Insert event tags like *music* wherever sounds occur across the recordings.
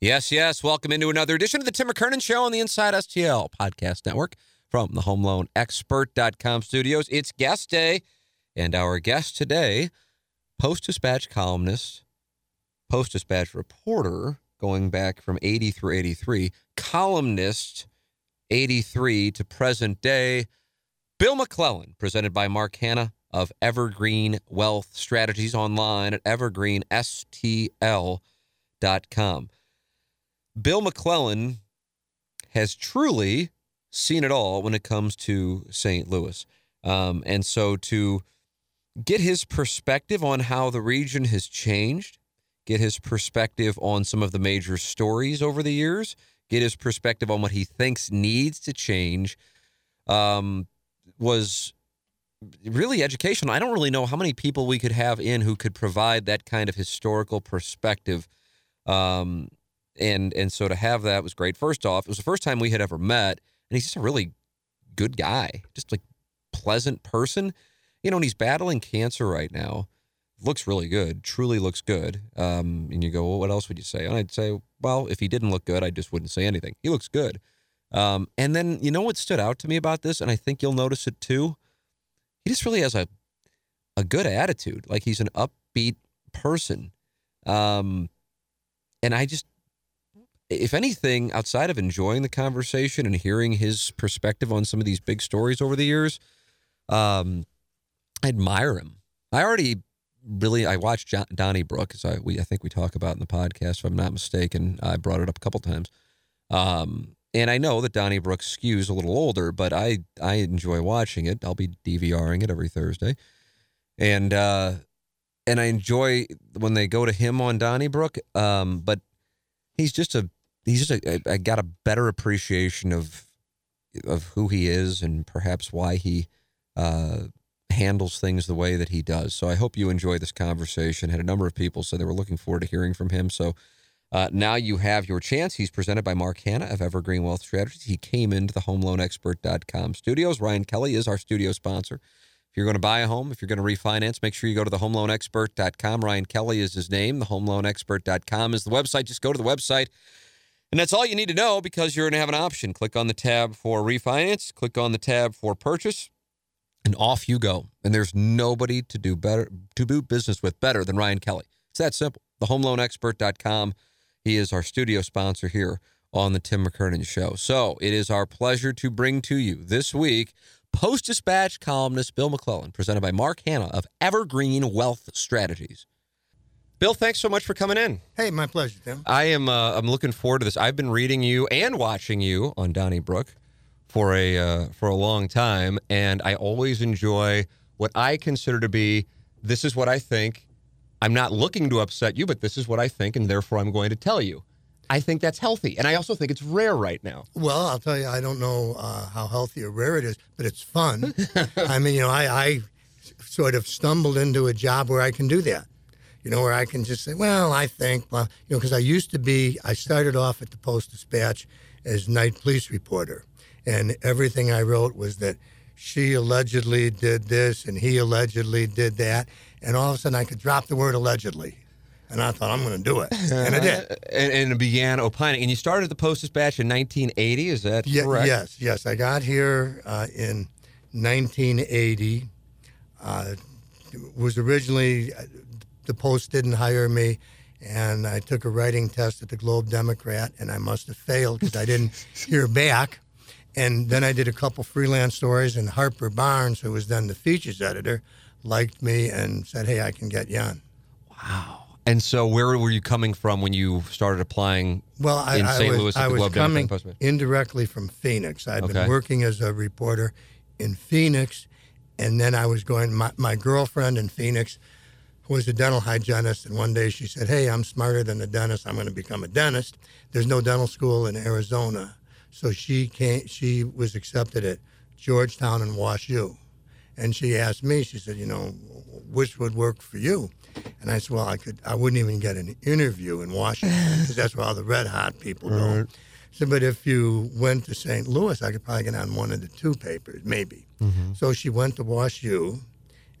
Yes, yes. Welcome into another edition of the Tim McKernan Show on the Inside STL podcast network from the homeloanexpert.com studios. It's guest day, and our guest today, Post Dispatch columnist, Post Dispatch reporter, going back from 80 through 83, columnist 83 to present day, Bill McClellan, presented by Mark Hannah of Evergreen Wealth Strategies online at evergreenstl.com. Bill McClellan has truly seen it all when it comes to St. Louis. Um, and so to get his perspective on how the region has changed, get his perspective on some of the major stories over the years, get his perspective on what he thinks needs to change, um, was really educational. I don't really know how many people we could have in who could provide that kind of historical perspective. Um, and and so to have that was great. First off, it was the first time we had ever met, and he's just a really good guy, just like pleasant person. You know, and he's battling cancer right now. Looks really good, truly looks good. Um, and you go, well, what else would you say? And I'd say, well, if he didn't look good, I just wouldn't say anything. He looks good. Um, and then you know what stood out to me about this, and I think you'll notice it too. He just really has a a good attitude. Like he's an upbeat person. Um, and I just if anything, outside of enjoying the conversation and hearing his perspective on some of these big stories over the years, um, I admire him. I already really I watched John, Donnybrook, as I we I think we talk about in the podcast. If I'm not mistaken, I brought it up a couple times. Um, and I know that Donnybrook skews a little older, but I I enjoy watching it. I'll be DVRing it every Thursday, and uh, and I enjoy when they go to him on Donnybrook. Um, but he's just a he's just a, I got a better appreciation of of who he is and perhaps why he uh, handles things the way that he does. So I hope you enjoy this conversation. Had a number of people said they were looking forward to hearing from him. So uh, now you have your chance. He's presented by Mark Hannah of Evergreen Wealth Strategies. He came into the homeloanexpert.com studios. Ryan Kelley is our studio sponsor. If you're going to buy a home, if you're going to refinance, make sure you go to the homeloanexpert.com. Ryan Kelley is his name. The homeloanexpert.com is the website. Just go to the website. And that's all you need to know because you're going to have an option. Click on the tab for refinance, click on the tab for purchase, and off you go. And there's nobody to do better to do business with better than Ryan Kelley. It's that simple. TheHomeLoanExpert.com. He is our studio sponsor here on the Tim McKernan Show. So it is our pleasure to bring to you this week Post Dispatch columnist Bill McClellan, presented by Mark Hannah of Evergreen Wealth Strategies. Bill, thanks so much for coming in. Hey, my pleasure, Tim. I am. Uh, I'm looking forward to this. I've been reading you and watching you on Donnybrook for a uh, for a long time, and I always enjoy what I consider to be. This is what I think. I'm not looking to upset you, but this is what I think, and therefore I'm going to tell you. I think that's healthy, and I also think it's rare right now. Well, I'll tell you, I don't know uh, how healthy or rare it is, but it's fun. *laughs* I mean, you know, I, I sort of stumbled into a job where I can do that. You know, where I can just say, well, I think, well, you know, because I used to be, I started off at the Post Dispatch as night police reporter, and everything I wrote was that she allegedly did this and he allegedly did that, and all of a sudden I could drop the word allegedly. And I thought I'm going to do it, *laughs* and I did. and, and it began opining. And you started the Post Dispatch in 1980. Is that Ye- correct? Yes, yes. I got here uh, in 1980. Uh, was originally uh, the Post didn't hire me, and I took a writing test at the Globe Democrat, and I must have failed because I didn't *laughs* hear back. And then I did a couple freelance stories, and Harper Barnes, who was then the features editor, liked me and said, "Hey, I can get you on." Wow. And so, where were you coming from when you started applying? Well, I, in I was, Louis I was Globe coming indirectly from Phoenix. I'd Okay. been working as a reporter in Phoenix, and then I was going. My, my girlfriend in Phoenix was a dental hygienist, and one day she said, "Hey, I'm smarter than the dentist. I'm going to become a dentist." There's no dental school in Arizona, so she came. She was accepted at Georgetown and Wash U, and she asked me. She said, "You know, which would work for you?" And I said, "Well, I could. I wouldn't even get an interview in Washington because that's where all the red hot people go." So, but if you went to St. Louis, I could probably get on one of the two papers, maybe. Mm-hmm. So she went to Wash U,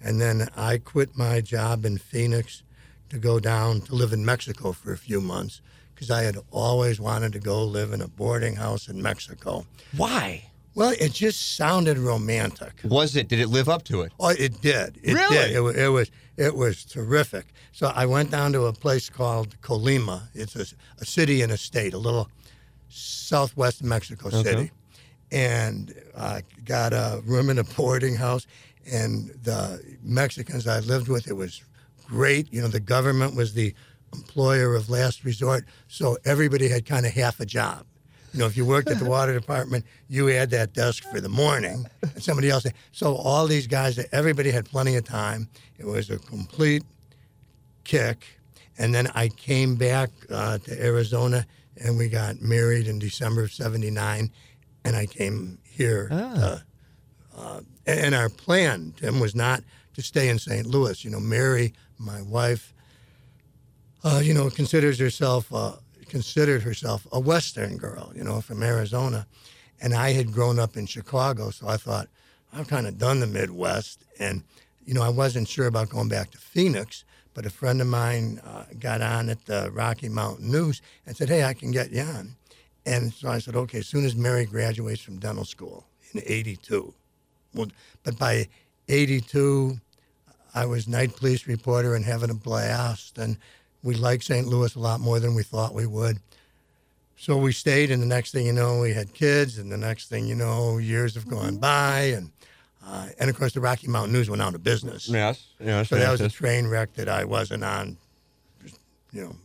and then I quit my job in Phoenix to go down to live in Mexico for a few months because I had always wanted to go live in a boarding house in Mexico. Why Well, it just sounded romantic. was it? Did it live up to it? Oh, it did. It Really? did. It, it was it was terrific. So I went down to a place called Colima. It's a, a city in a state, a little southwest Mexico City, and uh, got a room in a boarding house. And the Mexicans I lived with, it was great. You know, the government was the employer of last resort, so everybody had kind of half a job. You know, if you worked at the *laughs* water department, you had that desk for the morning, and somebody else. So all these guys, everybody had plenty of time. It was a complete kick. And then I came back uh, to Arizona, and we got married in December of '79, and I came here. Uh, uh, and our plan, Tim, was not to stay in St. Louis. You know, Mary, my wife, uh, you know, considers herself uh, considered herself a Western girl, you know, from Arizona, and I had grown up in Chicago, so I thought I've kind of done the Midwest, and you know, I wasn't sure about going back to Phoenix, but a friend of mine uh, got on at the Rocky Mountain News and said, "Hey, I can get you on," and so I said, "Okay." As soon as Mary graduates from dental school in '82, well, but by '82. I was night police reporter and having a blast, and we liked St. Louis a lot more than we thought we would. So we stayed, and the next thing you know, we had kids, and the next thing you know, years have gone by, and uh, and of course, the Rocky Mountain News went out of business. Yes. Yes. So that was a train wreck that I wasn't on, you know,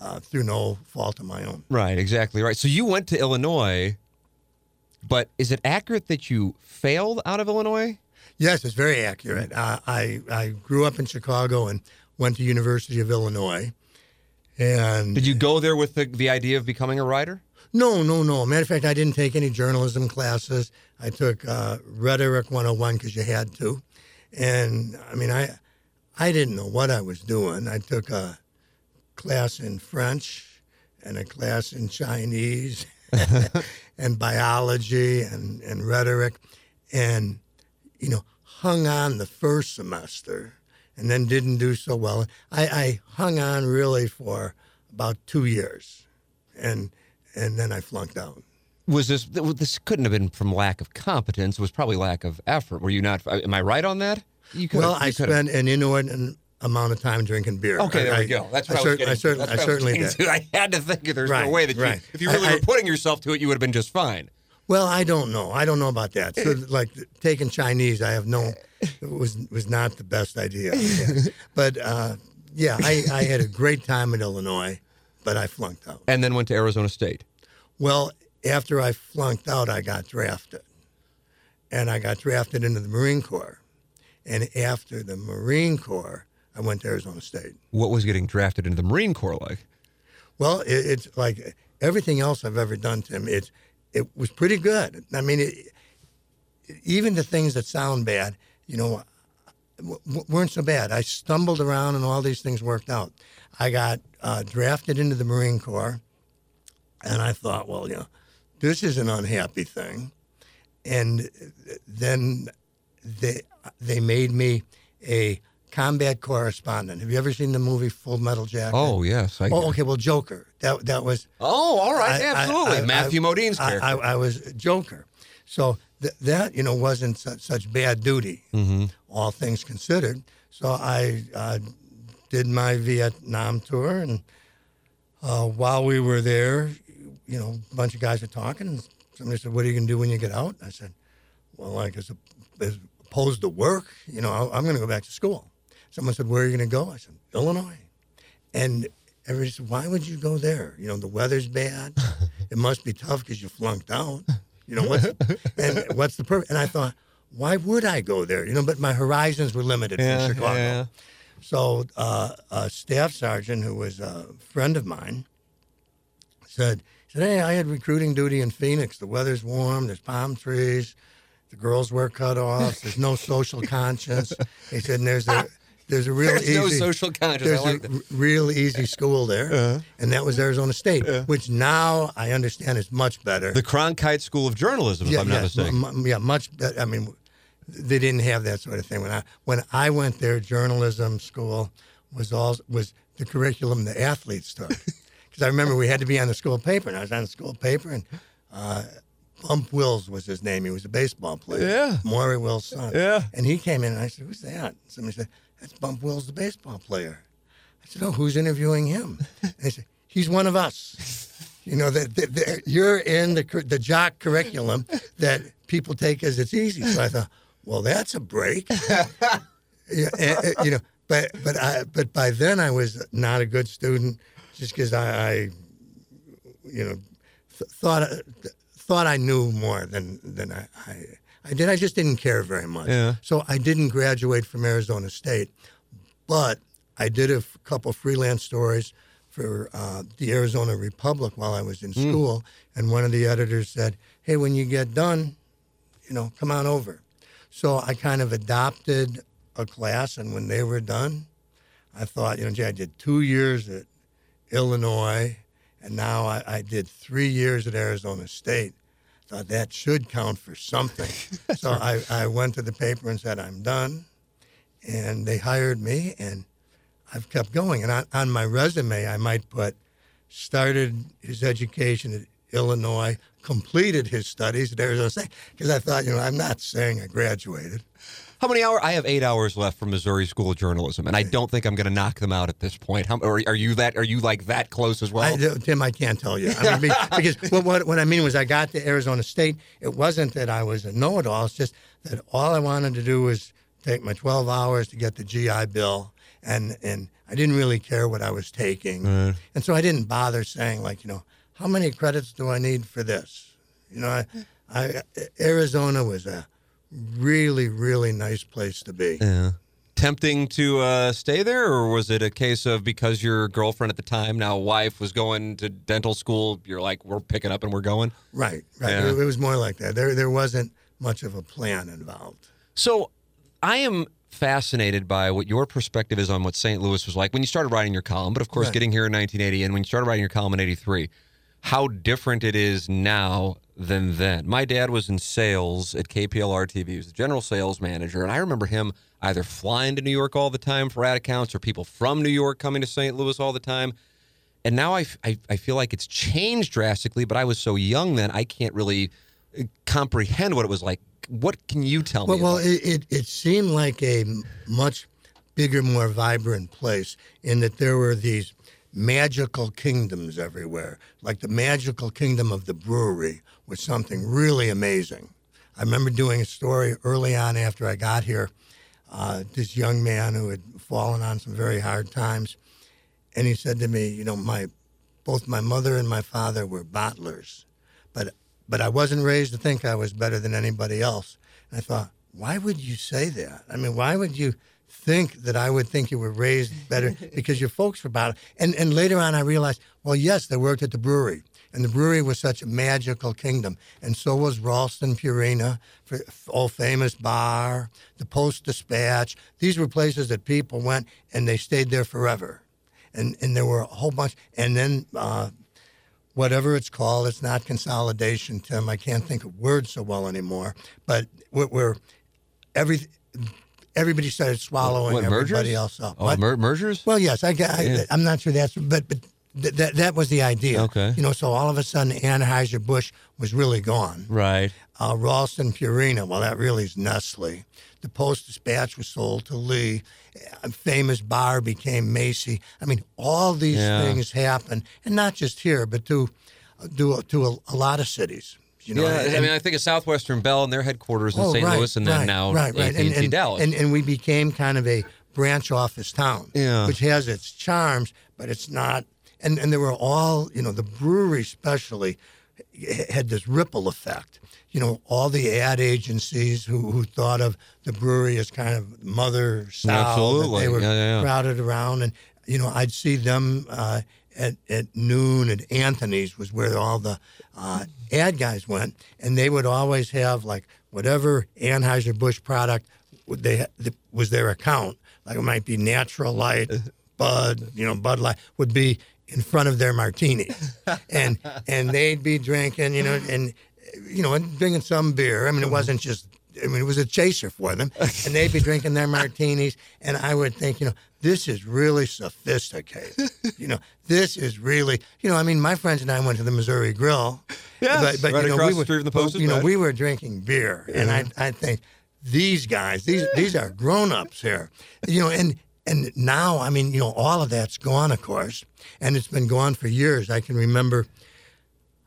uh, through no fault of my own. Right, exactly right. So you went to Illinois, but is it accurate that you failed out of Illinois? Yes, it's very accurate. Uh, I I grew up in Chicago and went to University of Illinois, and Did you go there with the, the idea of becoming a writer? No, no, no. Matter of fact, I didn't take any journalism classes. I took uh, Rhetoric 101 because you had to. And I mean, I, I didn't know what I was doing. I took a class in French and a class in Chinese *laughs* and biology and, and rhetoric. And, you know, hung on the first semester and then didn't do so well. I, I hung on really for about two years. And, and then I flunked out. Was this this couldn't have been from lack of competence? It was probably lack of effort. Were you not? Am I right on that? You Well, you I spent an inordinate amount of time drinking beer. Okay, there I, we go. That's I, what I, was cer- getting I, to. certainly, That's I certainly did. to. I had to think of there's no way that you, if you really I- were putting yourself to it, you would have been just fine. Well, I don't know. I don't know about that. So, *laughs* like taking Chinese, I have no was was not the best idea. *laughs* But uh, yeah, I, I had a great time in Illinois, but I flunked out. And then went to Arizona State. Well, after I flunked out, I got drafted, and I got drafted into the Marine Corps. And after the Marine Corps, I went to Arizona State. What was getting drafted into the Marine Corps like? Well, it, it's like everything else I've ever done, Tim. It's it was pretty good. I mean, it, even the things that sound bad, you know, w- weren't so bad. I stumbled around, and all these things worked out. I got uh, drafted into the Marine Corps, and I thought, well, you know, this is an unhappy thing. And then they they made me a combat correspondent. Have you ever seen the movie Full Metal Jacket? Oh yes. I, Oh, okay. Well, Joker. That that was Oh, all right. I- absolutely. I- Matthew Modine's character. I, I was Joker. So th- that you know wasn't such, such bad duty, mm-hmm. all things considered. So I uh, did my Vietnam tour, and uh, while we were there, you know, a bunch of guys were talking. And somebody said, "What are you going to do when you get out?" I said, "Well, like as, a, as opposed to work, you know, I'm going to go back to school." Someone said, "Where are you going to go?" I said, "Illinois." And everybody said, "Why would you go there? You know, the weather's bad. *laughs* it must be tough because you flunked out. You know what's *laughs* and what's the purpose?" And I thought, "Why would I go there? You know, but my horizons were limited from Chicago." So uh, a staff sergeant who was a friend of mine said, said, "Hey, I had recruiting duty in Phoenix. The weather's warm. There's palm trees. The girls wear cutoffs. There's no social conscience." He said, and "There's a there's a real There's easy no social conscience. I there's like a that. r- real easy school there, and that was Arizona State, which now I understand is much better. The Cronkite School of Journalism, if I'm not mistaken. m- m- yeah, much better. I mean, they didn't have that sort of thing when I when I went there. Journalism school was all was the curriculum the athletes took. *laughs* Because I remember we had to be on the school paper, and I was on the school paper, and uh, Bump Wills was his name. He was a baseball player. Yeah. Maury Wills' son. Yeah. And he came in, and I said, "Who's that?" Somebody said, "That's Bump Wills, the baseball player." I said, "Oh, who's interviewing him?" And *laughs* they said, "He's one of us." You know that, you're in the the jock curriculum that people take as it's easy. So I thought, well, that's a break. *laughs* yeah, and, uh, you know, but but I but by then I was not a good student, just because I, I, you know, th- thought thought I knew more than than I, I I did. I just didn't care very much. Yeah. So I didn't graduate from Arizona State, but I did a f- couple freelance stories for uh, the Arizona Republic while I was in school, and one of the editors said, "Hey, when you get done, you know, come on over." So I kind of adopted a class, and when they were done, I thought, you know, gee, I did two years at Illinois, and now I, I did three years at Arizona State. Thought that should count for something. *laughs* so I, I went to the paper and said, I'm done. And they hired me, and I've kept going. And on, on my resume, I might put started his education at Illinois, completed his studies at Arizona State, because I thought, you know, I'm not saying I graduated. How many hours? I have eight hours left from Missouri School of Journalism, and I don't think I'm going to knock them out at this point. How, or are you that? Are you like that close as well? I, Tim, I can't tell you. I mean, *laughs* because what, what, what I mean was I got to Arizona State. It wasn't that I was a know-it-all. It's just that all I wanted to do was take my 12 hours to get the GI Bill, and and I didn't really care what I was taking, uh. and so I didn't bother saying like, you know, how many credits do I need for this? You know, I, I Arizona was a really really nice place to be. yeah. Tempting to uh, stay there, or was it a case of because your girlfriend at the time, now wife, was going to dental school? You're like, we're picking up and we're going. Right, right. Yeah. It, it was more like that. There there wasn't much of a plan involved. So I am fascinated by what your perspective is on what St. Louis was like when you started writing your column, but of course, Right. getting here in 1980 and when you started writing your column in 83, how different it is now than then. My dad was in sales at KPLR TV. He was the general sales manager. And I remember him either flying to New York all the time for ad accounts or people from New York coming to St. Louis all the time. And now I I feel like it's changed drastically, but I was so young then, I can't really uh, comprehend what it was like. What can you tell Well, me? well, about it, it, it seemed like a much bigger, more vibrant place in that there were these magical kingdoms everywhere. Like the magical kingdom of the brewery was something really amazing. I remember doing a story early on after I got here. Uh, this young man who had fallen on some very hard times, and he said to me, "You know, my both my mother and my father were bottlers, but but I wasn't raised to think I was better than anybody else." And I thought, why would you say that? I mean, why would you think that I would think you were raised better *laughs* because your folks were bottlers? And and later on, I realized, well, yes, they worked at the brewery. And the brewery was such a magical kingdom. And so was Ralston Purina, for- old Famous-Barr, the Post Dispatch. These were places that people went and they stayed there forever. And, and there were a whole bunch. And then uh, whatever it's called, it's not consolidation, Tim. I can't think of words so well anymore. But we're, we're every, everybody started swallowing What, everybody mergers? else up. Oh, What? mer- mergers? Well, yes, I, I, Yeah. I'm not sure that's, but but th- that that was the idea. Okay. You know, so all of a sudden Anheuser Busch was really gone. Right. Uh, Ralston Purina, well, that really is Nestle. The Post Dispatch was sold to Lee. A Famous-Barr became Macy. I mean, all these Yeah. things happen, and not just here, but to to to a, a lot of cities. You know, yeah, I and- mean, I think of Southwestern Bell and their headquarters in Oh, St. right, Louis, and then right, now right, right. And, and, Dallas. And, and we became kind of a branch office town, Yeah. which has its charms, but it's not. And and there were all, you know, the brewery especially had this ripple effect. You know, all the ad agencies who, who thought of the brewery as kind of mother sow that they were yeah, yeah. crowded around, and you know, I'd see them uh, at at noon at Anthony's was where all the uh, ad guys went, and they would always have like whatever Anheuser Busch product would they was their account. Like it might be Natural Light, *laughs* Bud, you know, Bud Light would be in front of their martini, and and they'd be drinking, you know, and you know, and drinking some beer. I mean, it wasn't just. I mean, it was a chaser for them, *laughs* and they'd be drinking their martinis, and I would think, you know, this is really sophisticated. You know, this is really, you know, I mean, my friends and I went to the Missouri Grill, *laughs* Yes, right you know, across we the were, street from the but, Post You know, we were drinking beer, and I, I think these guys, these these are grown ups here, you know, and and now, I mean, you know, all of that's gone, of course, and it's been gone for years. I can remember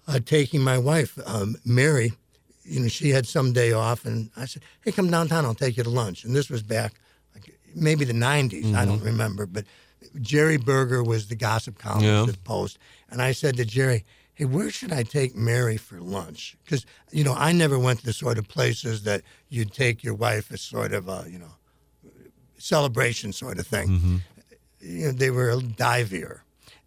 uh, taking my wife, um, Mary. You know, she had some day off, and I said, "Hey, come downtown. I'll take you to lunch." And this was back, like, maybe the '90s. I don't mm-hmm. remember, but Jerry Berger was the gossip columnist Yeah. at the Post, and I said to Jerry, "Hey, where should I take Mary for lunch?" Because you know, I never went to the sort of places that you'd take your wife as sort of a you know celebration sort of thing. Mm-hmm. You know, they were a divier.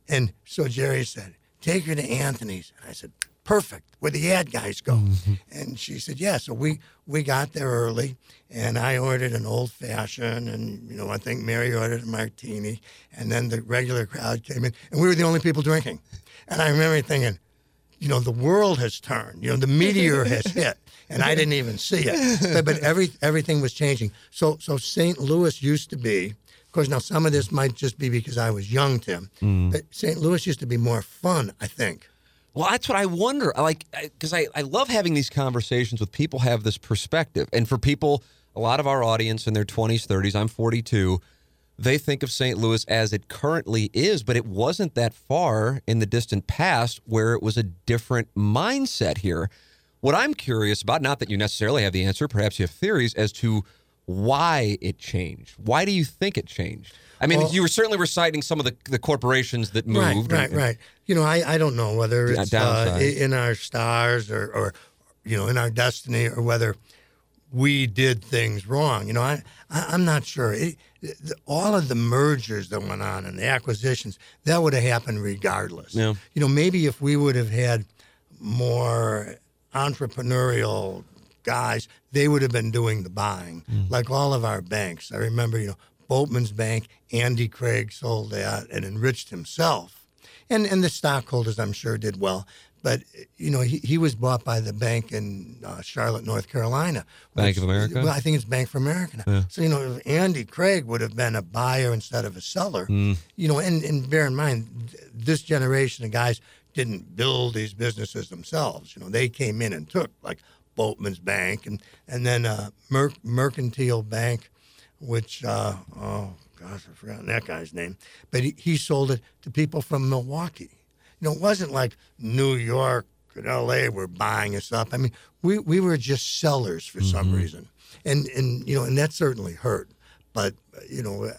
And so Jerry said, take her to Anthony's. And I said, perfect, where the ad guys go. Mm-hmm. And she said, yeah. So we, we got there early and I ordered an old fashioned and, you know, I think Mary ordered a martini. And then the regular crowd came in and we were the only people drinking. And I remember thinking, you know, the world has turned. You know, the meteor has *laughs* hit, and I didn't even see it. But, but every everything was changing. So so St. Louis used to be. Of course, now some of this might just be because I was young, Tim. Mm. But St. Louis used to be more fun, I think. Well, that's what I wonder. I Like, because I, I love having these conversations with people have this perspective. And for people, a lot of our audience in their 20s, 30s, I'm 42, they think of St. Louis as it currently is, but it wasn't that far in the distant past where it was a different mindset here. What I'm curious about, not that you necessarily have the answer, perhaps you have theories as to why it changed. Why do you think it changed? I mean, Well- you were certainly reciting some of the, the corporations that moved. Right, right, and- right. You know, I, I don't know whether it's uh, in our stars or, or, you know, in our destiny or whether we did things wrong. You know, I, I I'm not sure. It, the, all of the mergers that went on and the acquisitions that would have happened regardless. Yeah. You know, maybe if we would have had more entrepreneurial guys, they would have been doing the buying, like all of our banks. I remember, you know, Boatmen's Bank, Andy Craig sold that and enriched himself. And, and the stockholders, I'm sure, did well. But, you know, he, he was bought by the bank in uh, Charlotte, North Carolina. Bank which- of America? Well, I think it's Bank for America now. So, you know, if Andy Craig would have been a buyer instead of a seller, Hmm. you know, and, and bear in mind, this generation of guys didn't build these businesses themselves. You know, they came in and took, like Boatmen's Bank and, and then uh, Mer- Mercantile Bank, which, uh, oh, gosh, I've forgotten that guy's name. But he, he sold it to people from Milwaukee. You know, it wasn't like New York and L.A. were buying us up. I mean, we, we were just sellers for some reason, and and you know, and that certainly hurt. But you know, uh,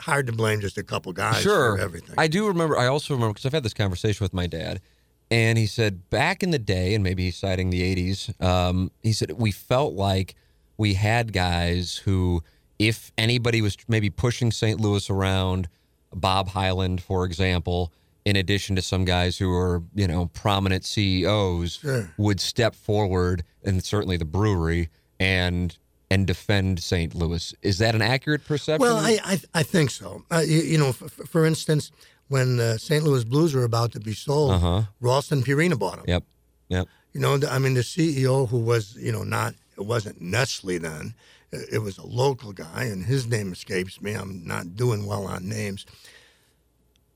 hard to blame just a couple guys sure. for everything. I do remember. I also remember because I've had this conversation with my dad, and he said back in the day, and maybe he's citing the '80s. Um, he said we felt like we had guys who, if anybody was maybe pushing St. Louis around, Bob Hyland, for example, in addition to some guys who are you know prominent CEOs, Sure. would step forward, and certainly the brewery and. And defend St. Louis. Is that an accurate perception? Well, I I, I think so. Uh, you, you know, for instance, when the St. Louis Blues were about to be sold, Uh-huh. Ralston Purina bought them. Yep. Yep. You know, I mean, the CEO who was, you know, not, it wasn't Nestle then, it, was a local guy, and his name escapes me. I'm not doing well on names.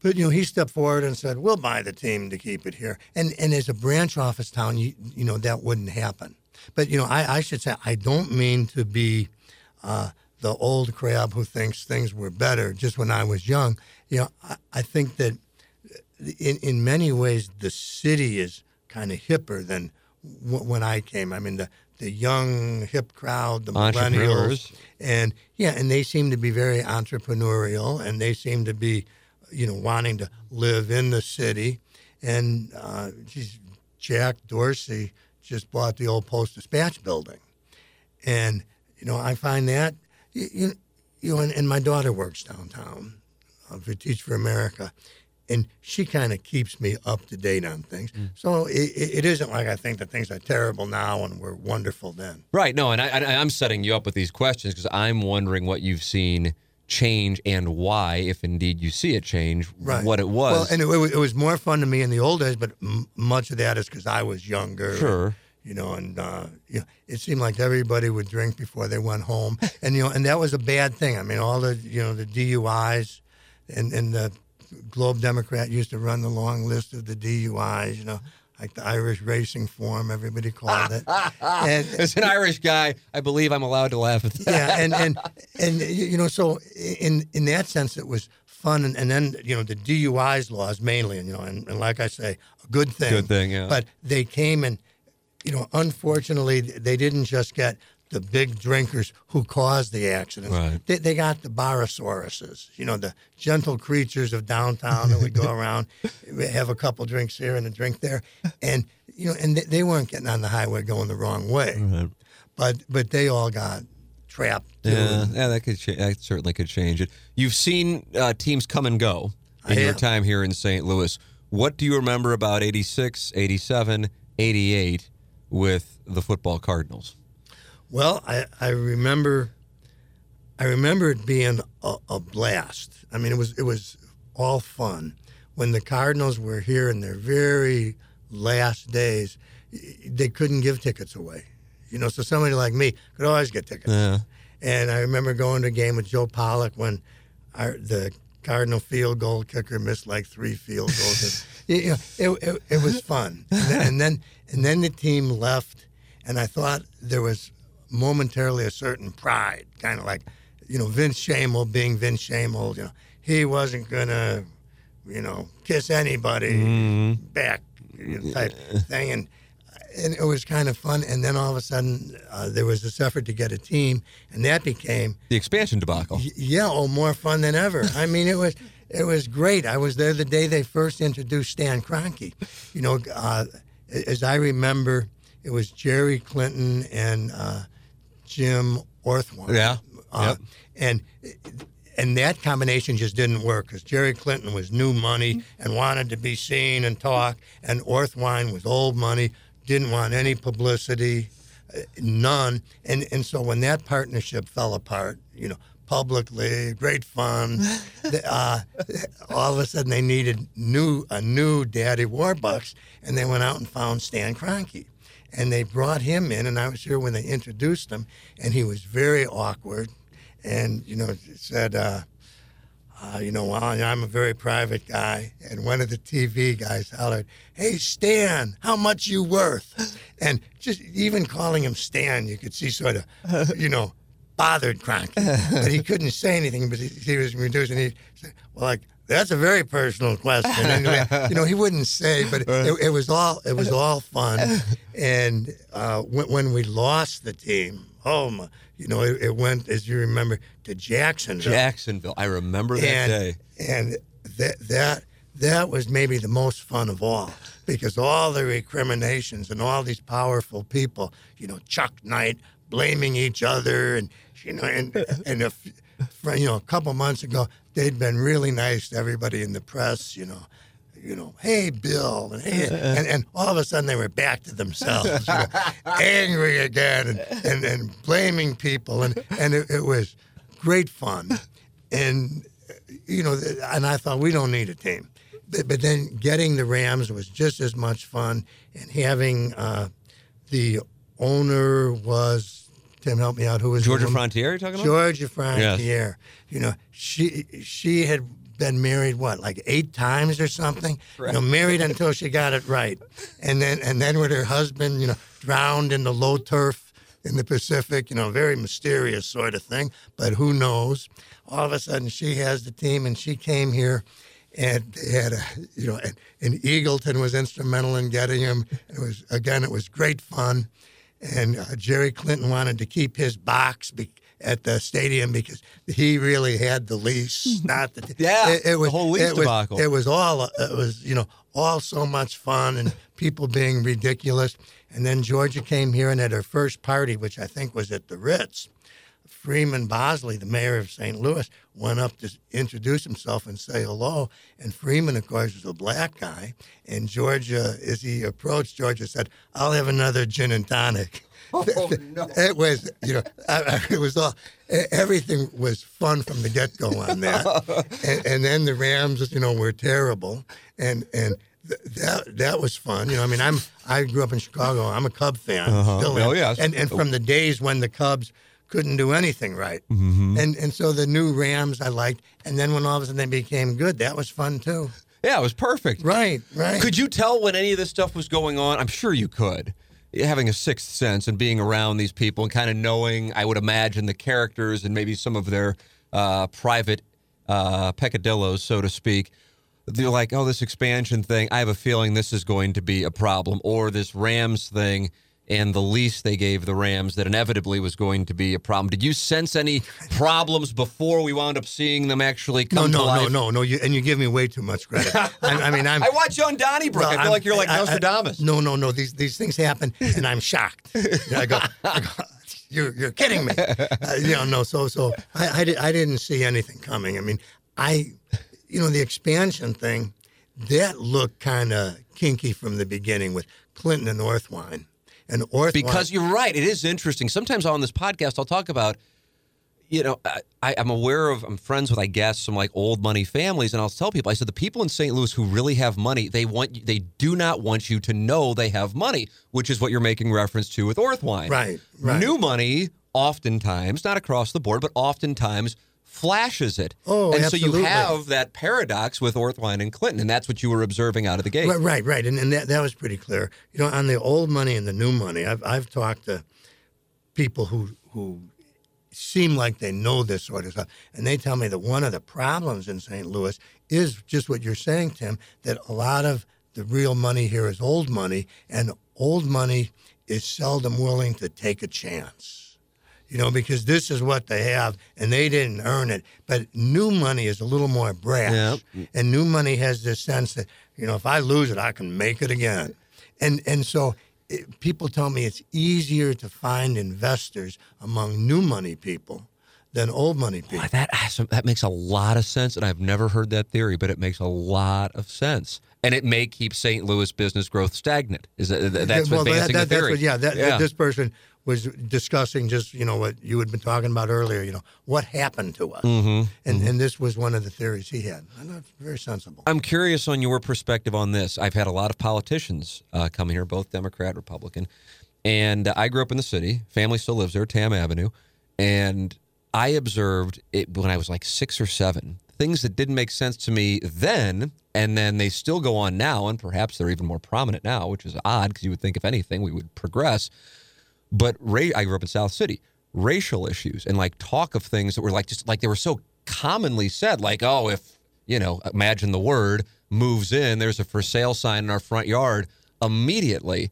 But you know, he stepped forward and said, "We'll buy the team to keep it here." And and as a branch office town, you you know that wouldn't happen. But you know, I, I should say I don't mean to be uh, the old crab who thinks things were better just when I was young. You know, I, I think that in in many ways the city is kind of hipper than w- when I came. I mean the the young hip crowd, the millennials, and yeah, and they seem to be very entrepreneurial, and they seem to be, you know, wanting to live in the city. And uh, geez, Jack Dorsey just bought the old Post Dispatch building, and you know, I find that you, you, you know, and, and my daughter works downtown for Teach for America, and she kind of keeps me up to date on things. So it, it isn't like I think that things are terrible now and were wonderful then. Right. No, and I, I, I'm setting you up with these questions because I'm wondering what you've seen change and why, if indeed you see it change, Right. what it was. Well, and it, was- it was more fun to me in the old days, but m- much of that is because I was younger. Sure. You know, and uh, you know, it seemed like everybody would drink before they went home, and you know, and that was a bad thing. I mean, all the you know the DUIs, and and the Globe Democrat used to run the long list of the DUIs. You know, like the Irish racing form, everybody called it. *laughs* and, As an Irish guy, I believe I'm allowed to laugh at that. yeah, and and *laughs* and you know, so in in that sense, it was fun, and, and then you know the DUIs laws mainly, and you know, and, and like I say, a good thing. Good thing, yeah. But they came and you know, unfortunately, they didn't just get the big drinkers who caused the accidents. Right. They, they got the barosauruses, you know, the gentle creatures of downtown that would go *laughs* around, have a couple drinks here and a drink there, and you know, and they, they weren't getting on the highway going the wrong way, but but they all got trapped. too. Yeah, yeah, that could cha- that certainly could change it. You've seen uh, teams come and go in I your have. time here in St. Louis. What do you remember about 86, 87, 88 with the football Cardinals? Well, I, I remember, I remember it being a, a blast. I mean, it was it was all fun when the Cardinals were here in their very last days. They couldn't give tickets away, you know. So somebody like me could always get tickets. Yeah. And I remember going to a game with Joe Pollock when our, the Cardinal field goal kicker missed like three field goals. *laughs* And, you know, it, it, it was fun. And then, and then and then the team left, and I thought there was momentarily a certain pride, kind of like, you know, Vince Shamel being Vince Shamel. You know, he wasn't gonna, you know, kiss anybody back you know, type thing, and and it was kind of fun. And then all of a sudden, uh, there was this effort to get a team, and that became The expansion debacle. y- yeah, oh, more fun than ever. I mean, it was it was great. I was there the day they first introduced Stan Kroenke. You know, uh, as I remember, it was Jerry Clinton and uh, Jim Orthwein. Yeah, Uh, yep. And and that combination just didn't work because Jerry Clinton was new money and wanted to be seen and talk, and Orthwein was old money, didn't want any publicity, uh, none. And and so when that partnership fell apart, you know, publicly, great fun. *laughs* uh, all of a sudden, they needed new a new Daddy Warbucks, and they went out and found Stan Kroenke. And they brought him in, and I was here when they introduced him, and he was very awkward, and you know said, uh, uh, you know, I'm a very private guy, and one of the TV guys hollered, "Hey, Stan, how much you worth?" And just even calling him Stan, you could see sort of, you know, bothered Kroenke, but he couldn't say anything. But he, he was reduced, and he said, "Well, like." That's a very personal question. And, *laughs* you know, he wouldn't say, but it, it was all it was all fun. And uh, when, when we lost the team, oh my, you know, it, it went as you remember to Jacksonville Jacksonville. I remember that and, day. And that that that was maybe the most fun of all because all the recriminations and all these powerful people, you know, Chuck Knight blaming each other, and you know, and and if, you know, a couple months ago they'd been really nice to everybody in the press, you know. You know, hey Bill, and, hey, *laughs* and and all of a sudden they were back to themselves, you know, *laughs* angry again, and, and, and blaming people, and and it, it was great fun, and you know, and I thought we don't need a team, but, but then getting the Rams was just as much fun, and having uh, the owner was Tim, help me out. Who was Georgia? Frontiere, you talking about? Georgia Frontiere. You know, she she had been married what like eight times or something. You know, married until she got it right, and then and then with her husband, you know, drowned in the low turf in the Pacific. You know, very mysterious sort of thing. But who knows? All of a sudden, she has the team, and she came here. And they had a, you know, and, and Eagleton was instrumental in getting him. It was again, it was great fun, and uh, Jerry Clinton wanted to keep his box be- at the stadium because he really had the lease, *laughs* not the Yeah, It, it was the whole lease it was, debacle. It was all it was you know all so much fun and people being ridiculous. And then Georgia came here and at her first party, which I think was at the Ritz. Freeman Bosley, the mayor of St. Louis, went up to introduce himself and say hello. And Freeman, of course, was a black guy. And Georgia, as he approached, Georgia said, "I'll have another gin and tonic." *laughs* Oh, *laughs* no. It was, you know, I, I, it was all, everything was fun from the get go on that. *laughs* and, and then the Rams, you know, were terrible. And, and, th- that that was fun, you know. I mean, I'm I grew up in Chicago. I'm a Cub fan. Uh-huh. Still am. Oh, yes. And and from the days when the Cubs couldn't do anything right, Mm-hmm. and and so the new Rams I liked. And then when all of a sudden they became good, that was fun too. Yeah, it was perfect. Right, right. Could you tell when any of this stuff was going on? I'm sure you could. Having a sixth sense and being around these people and kind of knowing, I would imagine, the characters and maybe some of their uh, private uh, peccadillos, so to speak. They're like, oh, this expansion thing, I have a feeling this is going to be a problem. Or this Rams thing and the lease they gave the Rams that inevitably was going to be a problem. Did you sense any problems before we wound up seeing them actually no, come to no, no, life? no, no. You, and you give me way too much credit. *laughs* I, I mean, I'm. I watch you on Donnybrook. Well, I feel I'm- like you're like I- I- Nostradamus. no, no, no. These these things happen, and I'm shocked. *laughs* I go, I go you're you're kidding me. Uh, you know, no. So so I I, did, I didn't see anything coming. I mean, I, you know, the expansion thing, that looked kind of kinky from the beginning with Clinton and Orthwein, and Orthwein Because you're right. It is interesting. Sometimes on this podcast, I'll talk about, you know, I, I'm aware of, I'm friends with, I guess, some like old money families, and I'll tell people, I said, the people in St. Louis who really have money, they want, they do not want you to know they have money, which is what you're making reference to with Orthwein. Right, right. New money, oftentimes, not across the board, but oftentimes flashes it. Oh, and absolutely. so you have that paradox with Orthwein and Clinton, and that's what you were observing out of the gate. Right, right, right. And, and that, that was pretty clear. You know, on the old money and the new money, I've, I've talked to people who, who seem like they know this sort of stuff. And they tell me that one of the problems in St. Louis is just what you're saying, Tim, that a lot of the real money here is old money, and old money is seldom willing to take a chance you know, because this is what they have and they didn't earn it. But new money is a little more brash. And new money has this sense that, you know, if I lose it, I can make it again. And, and so it, people tell me it's easier to find investors among new money people than old money people. Boy, that that makes a lot of sense, and I've never heard that theory, but it makes a lot of sense, and it may keep St. Louis business growth stagnant. Is that that's well, advancing that, that, the that's theory? what, yeah, that, this person was discussing just you know what you had been talking about earlier. You know what happened to us, Mm-hmm. and and this was one of the theories he had. I know it's very sensible. I'm curious on your perspective on this. I've had a lot of politicians uh, come here, both Democrat, Republican, and I grew up in the city. Family still lives there, Tamm Avenue, and I observed it when I was like six or seven. Things that didn't make sense to me then, and then they still go on now, and perhaps they're even more prominent now, which is odd because you would think if anything we would progress. But ra- I grew up in South City. Racial issues and like talk of things that were like just like they were so commonly said, like, oh, if you know, imagine the word moves in, there's a for sale sign in our front yard immediately.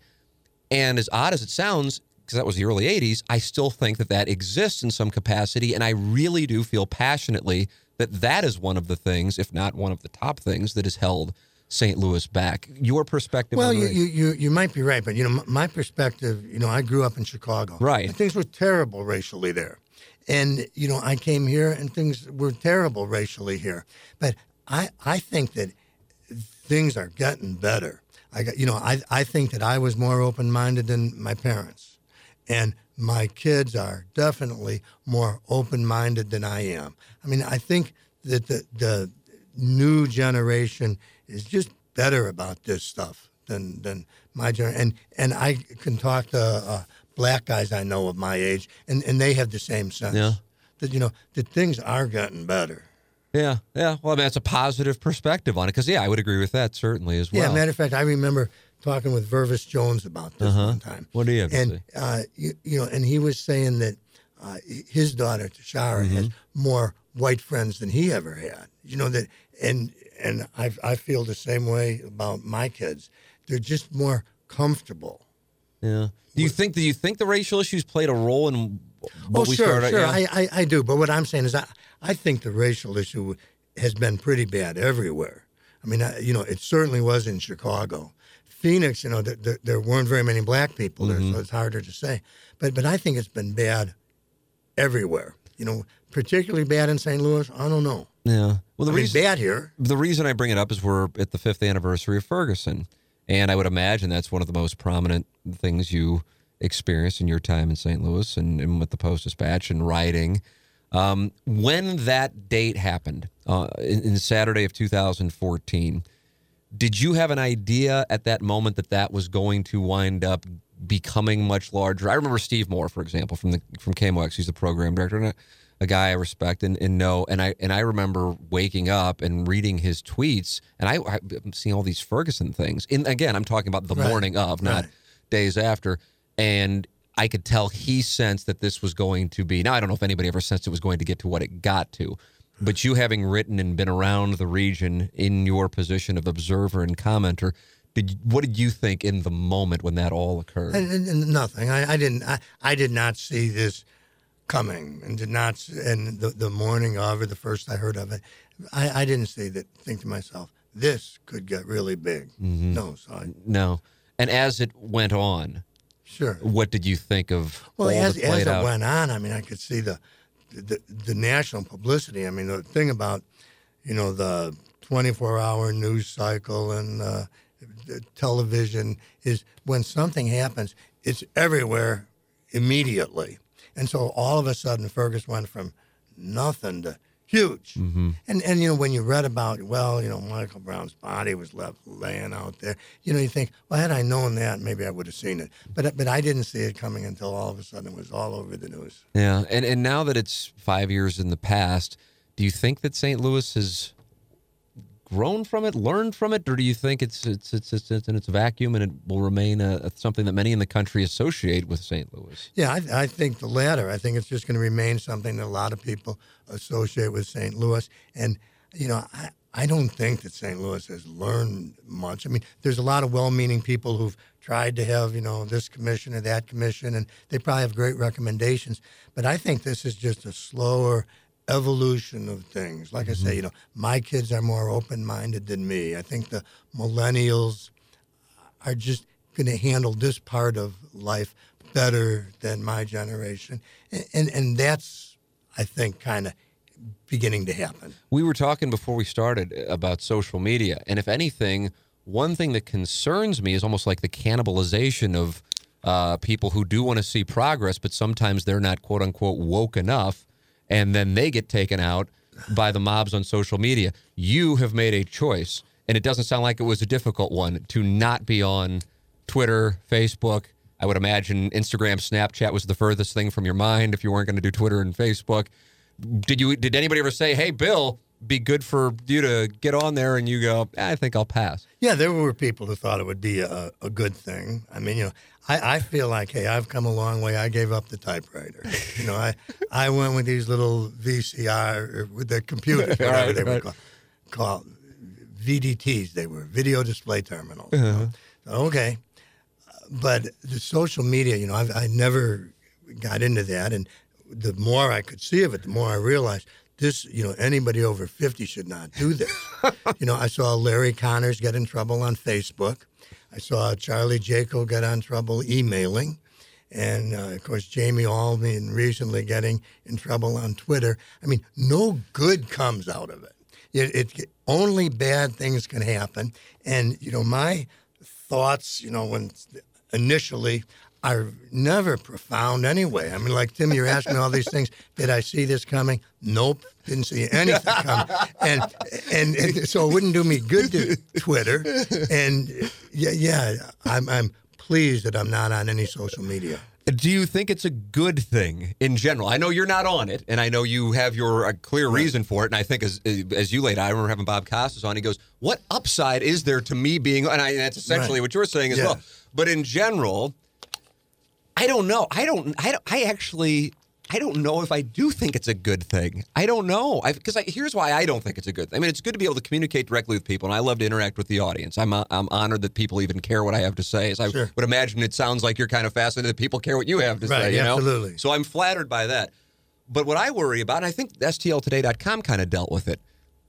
And as odd as it sounds, because that was the early 80s, I still think that that exists in some capacity. And I really do feel passionately that that is one of the things, if not one of the top things, that is held St. Louis back. Your perspective Well, on you, you, you, you might be right, but you know, m- my perspective, you know, I grew up in Chicago. Right. And things were terrible racially there. And, you know, I came here and things were terrible racially here. But I, I think that things are getting better. I got, you know, I, I think that I was more open minded than my parents. And my kids are definitely more open minded than I am. I mean, I think that the, the new generation is just better about this stuff than, than my generation. And, and I can talk to uh, black guys I know of my age, and, and they have the same sense. Yeah. That, you know, that things are getting better. Yeah, yeah. Well, I mean, that's a positive perspective on it because, yeah, I would agree with that certainly as well. Yeah, matter of fact, I remember talking with Vervis Jones about this Uh-huh. one time. What do you have to and say? uh, you, you know, and he was saying that uh, his daughter Tashara Mm-hmm. has more white friends than he ever had. You know that, and and I I feel the same way about my kids. They're just more comfortable. Yeah. Do you think? Do you think the racial issues played a role in what oh, we sure, started? sure, yeah? I, I I do. But what I'm saying is, I I think the racial issue has been pretty bad everywhere. I mean, I, you know, it certainly was in Chicago. Phoenix, you know, there, weren't very many black people there, Mm-hmm. so it's harder to say. But but I think it's been bad everywhere. You know, particularly bad in St. Louis. I don't know. Yeah. Well, the I mean, reason bad here. the reason I bring it up is we're at the fifth anniversary of Ferguson, and I would imagine that's one of the most prominent things you experienced in your time in St. Louis and, and with the Post Dispatch and writing. Um, when that date happened, uh, in, in Saturday of 2014, did you have an idea at that moment that that was going to wind up becoming much larger? I remember Steve Moore, for example, from the from KMOX. He's the program director and a, a guy I respect and, and know. And I and I remember waking up and reading his tweets, and I, I'm seeing all these Ferguson things. And again, I'm talking about the Right. morning of, not Right. days after. And I could tell he sensed that this was going to be. Now I don't know if anybody ever sensed it was going to get to what it got to, but you having written and been around the region in your position of observer and commenter, did what did you think in the moment when that all occurred? And, and, and nothing. I, I didn't. I, I did not see this coming, and did not. And the the morning of, or the first I heard of it, I, I didn't see that. Think to myself, this could get really big. Mm-hmm. No, so I, no. And as it went on, sure. what did you think of Well, as as it out? went on, I mean, I could see the, the the national publicity. I mean, the thing about, you know, the 24-hour news cycle and uh, the television is when something happens, it's everywhere immediately, and so all of a sudden, Fergus went from nothing to huge. Mm-hmm. And and you know when you read about well you know Michael Brown's body was left laying out there you know you think well had I known that maybe I would have seen it but but I didn't see it coming until all of a sudden it was all over the news. Yeah, and and now that it's five years in the past, do you think that St. Louis has grown from it, learned from it, or do you think it's it's it's, it's, it's in its vacuum and it will remain a, something that many in the country associate with St. Louis? Yeah, I, I think the latter. I think it's just going to remain something that a lot of people associate with St. Louis. And, you know, I, I don't think that St. Louis has learned much. I mean, there's a lot of well meaning people who've tried to have, you know, this commission or that commission, and they probably have great recommendations. But I think this is just a slower evolution of things. Like I say, you know, my kids are more open minded than me. I think the millennials are just going to handle this part of life better than my generation, and and, and that's I think kind of beginning to happen. We were talking before we started about social media, and if anything, one thing that concerns me is almost like the cannibalization of uh, people who do want to see progress, but sometimes they're not quote unquote woke enough, and then they get taken out by the mobs on social media. You have made a choice, and it doesn't sound like it was a difficult one to not be on Twitter, Facebook. I would imagine Instagram, Snapchat was the furthest thing from your mind if you weren't going to do Twitter and Facebook did you did anybody ever say hey bill be good for you to get on there and you go i think i'll pass Yeah, there were people who thought it would be a, a good thing. I mean, you know, I, I feel like, hey, I've come a long way. I gave up the typewriter. You know, I I went with these little VCR with the computers, *laughs* whatever Right, they were called, called VDTs. They were video display terminals. Uh-huh. know. So, okay, but the social media, you know, I've, I never got into that, and the more I could see of it, the more I realized this, you know, anybody over 50 should not do this. *laughs* you know, I saw Larry Conners get in trouble on Facebook. I saw Charlie Jaco get on trouble emailing. And uh, of course, Jamie Allman recently getting in trouble on Twitter. I mean, no good comes out of it. It, it only bad things can happen. And you know, my thoughts, you know, when initially are never profound anyway. I mean, like Tim, you're asking me all these things. Did I see this coming? Nope, didn't see anything coming. And and, and so it wouldn't do me good to Twitter. And yeah, yeah, I'm I'm pleased that I'm not on any social media. Do you think it's a good thing in general? I know you're not on it, and I know you have your uh, clear reason for it. And I think, as as you laid out, I remember having Bob Costas on. He goes, "What upside is there to me being?" And, I, and that's essentially Right. what you're saying as Yeah. well. But in general, I don't know. I don't. I don't. I actually. I don't know if I do think it's a good thing. I don't know. Because here's why I don't think it's a good thing. I mean, it's good to be able to communicate directly with people, and I love to interact with the audience. I'm uh, I'm honored that people even care what I have to say. As I Sure. would imagine, it sounds like you're kind of fascinated that people care what you have to Right, say. You know? absolutely. So I'm flattered by that. But what I worry about, and I think STLtoday.com kind of dealt with it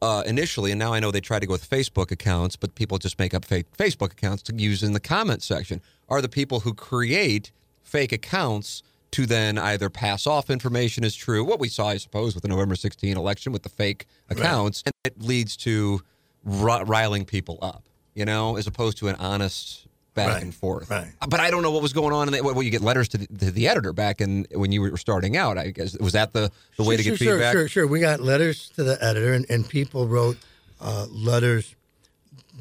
uh, initially, and now I know they try to go with Facebook accounts, but people just make up fake Facebook accounts to use in the comment section, are the people who create fake accounts to then either pass off information as true, what we saw, I suppose, with the November 16 election with the fake accounts, and it leads to ri- riling people up, you know, as opposed to an honest back Right, and forth. right. But I don't know what was going on. In the, well, you get letters to the, to the editor back in when you were starting out. I guess was that the, the way to get sure, feedback? Sure, sure. Sure. We got letters to the editor, and, and people wrote uh, letters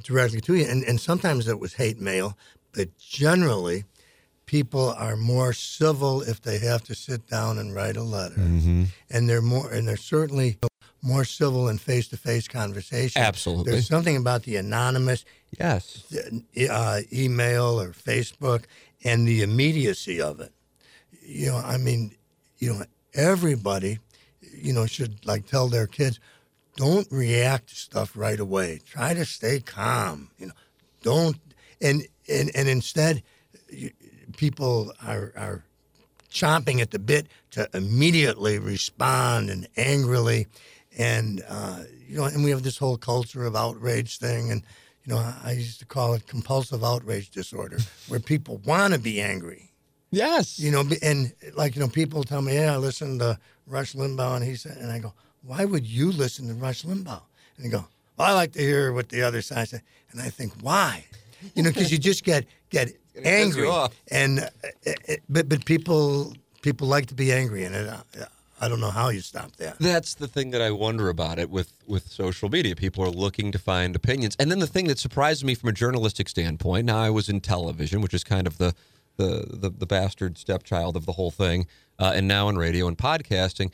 directly to you. And, and sometimes it was hate mail, but generally, people are more civil if they have to sit down and write a letter. Mm-hmm. And they're more, and they're certainly more civil in face-to-face conversation. Absolutely. There's something about the anonymous Yes. uh, email or Facebook and the immediacy of it. You know, I mean, you know, everybody, you know, should like tell their kids, don't react to stuff right away. Try to stay calm. You know, don't and and and instead, you, people are are chomping at the bit to immediately respond and angrily, and uh, you know, and we have this whole culture of outrage thing, and you know, I, used to call it compulsive outrage disorder, *laughs* where people want to be angry, Yes. you know, and like you know, people tell me, yeah, I listened to Rush Limbaugh, and he said, and I go, why would you listen to Rush Limbaugh? And they go, well, I like to hear what the other side said, and I think, why? You know, because you just get get angry, you off. and uh, it, but but people people like to be angry, and it, uh, I don't know how you stop that. That's the thing that I wonder about it with with social media. People are looking to find opinions, and then the thing that surprised me from a journalistic standpoint. Now I was in television, which is kind of the the the, the bastard stepchild of the whole thing, uh, and now in radio and podcasting.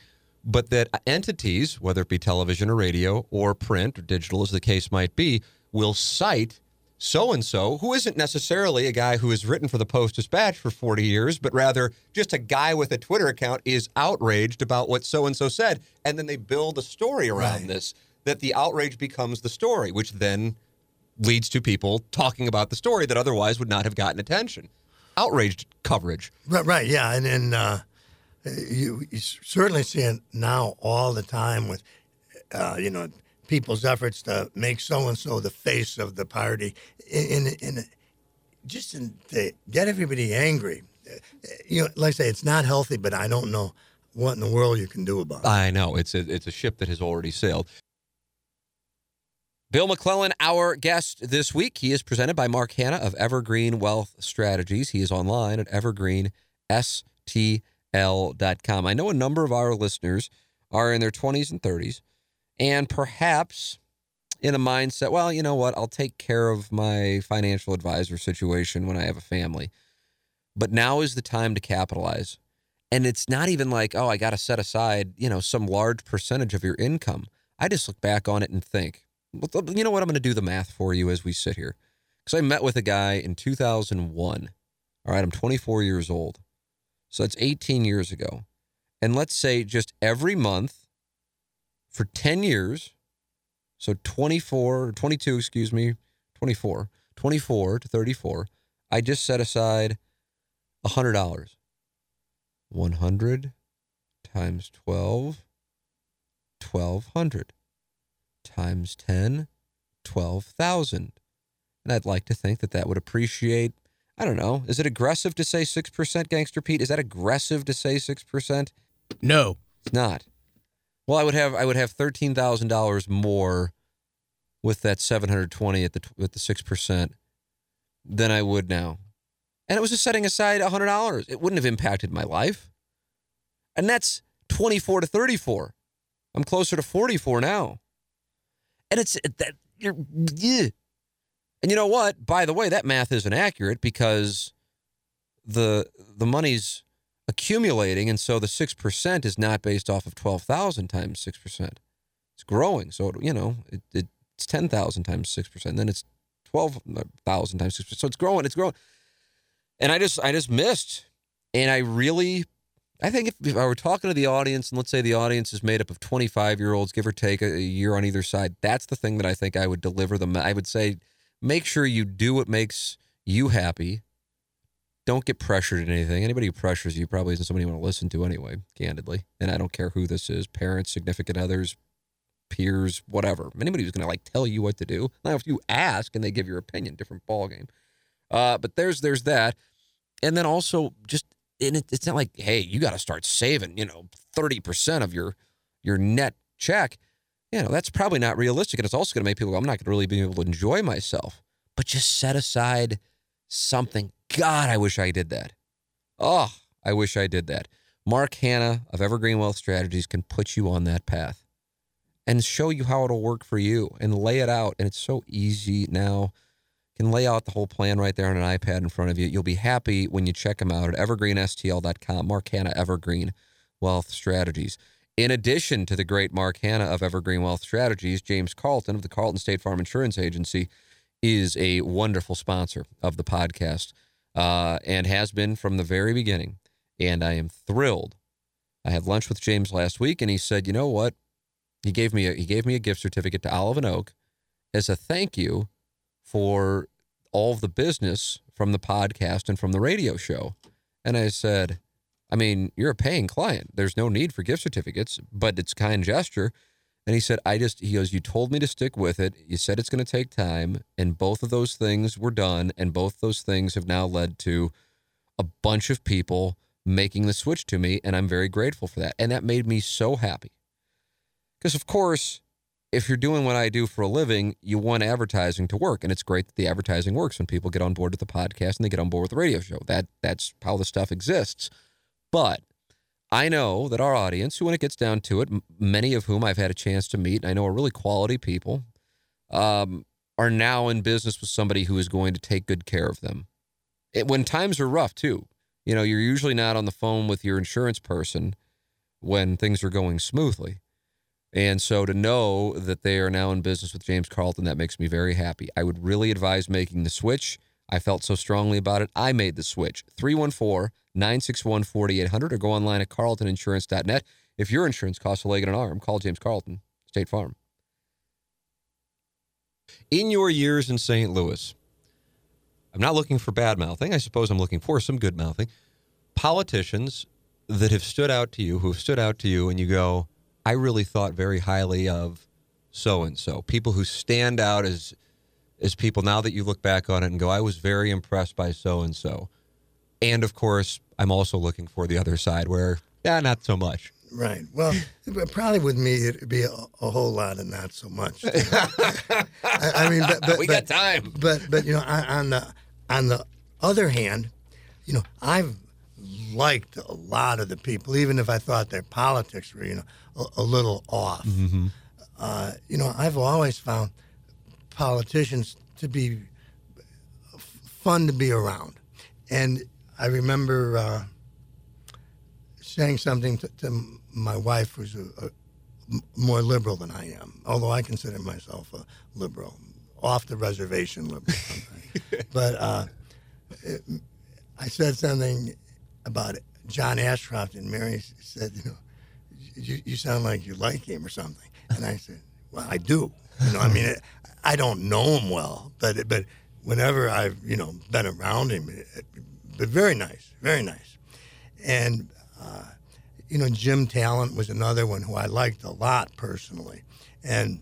But that entities, whether it be television or radio or print or digital, as the case might be, will cite so and so, who isn't necessarily a guy who has written for the Post Dispatch for 40 years, but rather just a guy with a Twitter account is outraged about what so and so said. And then they build a story around Right. this that the outrage becomes the story, which then leads to people talking about the story that otherwise would not have gotten attention. Outraged coverage. Right, right, yeah, and and uh, you, you certainly see it now all the time with, uh, you know, people's efforts to make so and so the face of the party, in in, in just in, to get everybody angry. Uh, You know, like I say, it's not healthy, but I don't know what in the world you can do about it. I know it's a, it's a ship that has already sailed. Bill McClellan, our guest this week. He is presented by Mark Hannah of Evergreen Wealth Strategies. He is online at evergreenstl.com. I know a number of our listeners are in their 20s and 30s and perhaps in a mindset, well, you know what? I'll take care of my financial advisor situation when I have a family. But now is the time to capitalize. And it's not even like, oh, I got to set aside, you know, some large percentage of your income. I just look back on it and think, you know what? I'm going to do the math for you as we sit here. Because I met with a guy in 2001. All right, I'm 24 years old. So that's 18 years ago. And let's say just every month for 10 years, so 24, 22, excuse me, 24, 24 to 34, I just set aside $100. 100 times 12, 1200 times 10, 12,000. And I'd like to think that that would appreciate, I don't know, is it aggressive to say 6%, Gangster Pete? Is that aggressive to say 6%? No. It's not. Well, I would have I would have thirteen thousand dollars more with that seven hundred twenty at the with the six percent than I would now, and it was just setting aside hundred dollars. It wouldn't have impacted my life, and that's twenty four to thirty four. I'm closer to forty four now, and it's that you're yeah. And you know what? By the way, that math isn't accurate because the the money's accumulating, and so the six percent is not based off of twelve thousand times six percent. It's growing, so it, you know it, it, it's ten thousand times six percent. Then it's twelve thousand times six percent. So it's growing. It's growing. And I just I just missed, and I really. I think if, if I were talking to the audience, and let's say the audience is made up of 25 year olds, give or take a, a year on either side, that's the thing that I think I would deliver them. I would say, make sure you do what makes you happy don't get pressured in anything. Anybody who pressures you probably isn't somebody you want to listen to anyway, candidly. And I don't care who this is parents, significant others, peers, whatever. Anybody who's going to like tell you what to do. Now, if you ask and they give your opinion, different ballgame. Uh, but there's there's that. And then also just, and it, it's not like, hey, you got to start saving, you know, 30% of your your net check. You know, that's probably not realistic. And it's also going to make people go, I'm not going to really be able to enjoy myself. But just set aside something God, I wish I did that. Oh, I wish I did that. Mark Hannah of Evergreen Wealth Strategies can put you on that path and show you how it'll work for you and lay it out. And it's so easy now. can lay out the whole plan right there on an iPad in front of you. You'll be happy when you check them out at evergreenstl.com. Mark Hannah, Evergreen Wealth Strategies. In addition to the great Mark Hannah of Evergreen Wealth Strategies, James Carlton of the Carlton State Farm Insurance Agency is a wonderful sponsor of the podcast uh, and has been from the very beginning. And I am thrilled. I had lunch with James last week, and he said, "You know what? He gave me a he gave me a gift certificate to Olive and Oak as a thank you for all of the business from the podcast and from the radio show." And I said, "I mean, you're a paying client. There's no need for gift certificates, but it's kind gesture." And he said, I just, he goes, You told me to stick with it. You said it's going to take time. And both of those things were done. And both those things have now led to a bunch of people making the switch to me. And I'm very grateful for that. And that made me so happy. Because, of course, if you're doing what I do for a living, you want advertising to work. And it's great that the advertising works when people get on board with the podcast and they get on board with the radio show. That That's how the stuff exists. But I know that our audience, when it gets down to it, many of whom I've had a chance to meet, and I know are really quality people, um, are now in business with somebody who is going to take good care of them. It, when times are rough, too, you know, you're usually not on the phone with your insurance person when things are going smoothly. And so to know that they are now in business with James Carlton, that makes me very happy. I would really advise making the switch. I felt so strongly about it. I made the switch. 314 961 4800 or go online at carltoninsurance.net. If your insurance costs a leg and an arm, call James Carlton, State Farm. In your years in St. Louis, I'm not looking for bad mouthing. I suppose I'm looking for some good mouthing. Politicians that have stood out to you, who have stood out to you, and you go, I really thought very highly of so and so. People who stand out as as people now that you look back on it and go, I was very impressed by so and so. And of course, I'm also looking for the other side where, yeah, not so much. Right. Well, probably with me, it'd be a, a, whole lot of not so much. I, I, mean, but, but *laughs* we but, got time. But but you know, on the on the other hand, you know, I've liked a lot of the people, even if I thought their politics were you know a, a little off. Mm-hmm. Uh, you know, I've always found politicians to be fun to be around, and I remember uh, saying something to, to, my wife, who's a, a, more liberal than I am, although I consider myself a liberal, off the reservation liberal. *laughs* but uh, it, I said something about. John Ashcroft, and Mary said, you know, you, you sound like you like him or something. And I said, well, I do. You know, I mean, it, I don't know him well, but but whenever I've you know been around him, it, but very nice, very nice. And, uh, you know, Jim Talent was another one who I liked a lot personally. And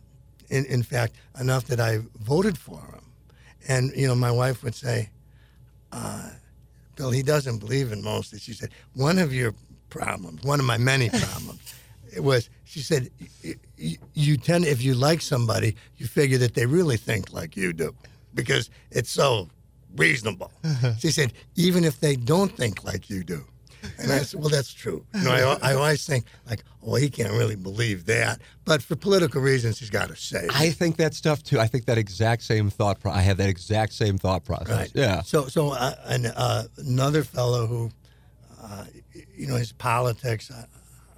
in, in fact, enough that I voted for him. And, you know, my wife would say, uh, Bill, he doesn't believe in most. Of it. She said, one of your problems, one of my many *laughs* problems, it was, she said, you tend, if you like somebody, you figure that they really think like you do because it's so reasonable. *laughs* she said, even if they don't think like you do. And I said, well, that's true. You know, I, I always think like, oh, he can't really believe that. But for political reasons, he's got to say. I think that stuff too. I think that exact same thought. Pro- I have that exact same thought process. Right. Yeah. So, so uh, and, uh, another fellow who uh, uh, you know, his politics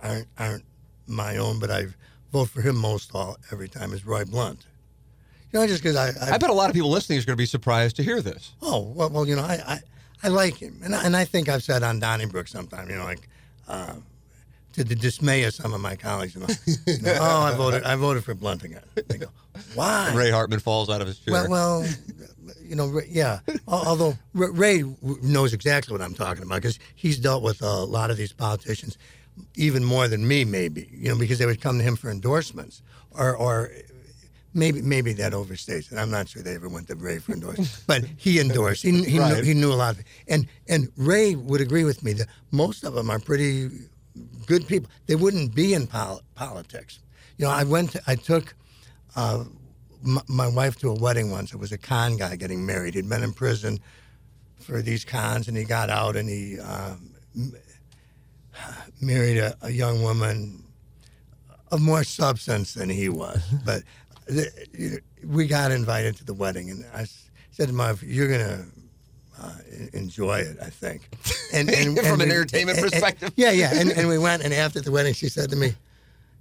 aren't aren't my own, but I vote for him most all every time is Roy Blunt. Know, just because I, I, I bet a lot of people listening is going to be surprised to hear this. Oh well, well, you know, I, I, I like him, and I, and I think I've said on Donnybrook sometime, you know, like. Uh, to the dismay of some of my colleagues, you know, you know, oh, I voted, I voted for Blunt again. They go, why? Ray Hartman falls out of his chair. Well, well, you know, yeah. Although Ray knows exactly what I'm talking about because he's dealt with a lot of these politicians, even more than me, maybe. You know, because they would come to him for endorsements, or or maybe maybe that overstates it. I'm not sure they ever went to Ray for endorsement, *laughs* but he endorsed. He he, right. knew, he knew a lot of it, and and Ray would agree with me that most of them are pretty good people. They wouldn't be in pol- politics. You know, I went. To, I took. Uh, my wife to a wedding once. It was a con guy getting married. He'd been in prison for these cons, and he got out and he um, *sighs* married a, a, young woman of more substance than he was. *laughs* but the, we got invited to the wedding, and I said to my wife, "You're gonna." Uh, enjoy it, I think. And, and *laughs* from and an we, entertainment and, perspective, yeah, yeah. And, and we went, and after the wedding, she said to me,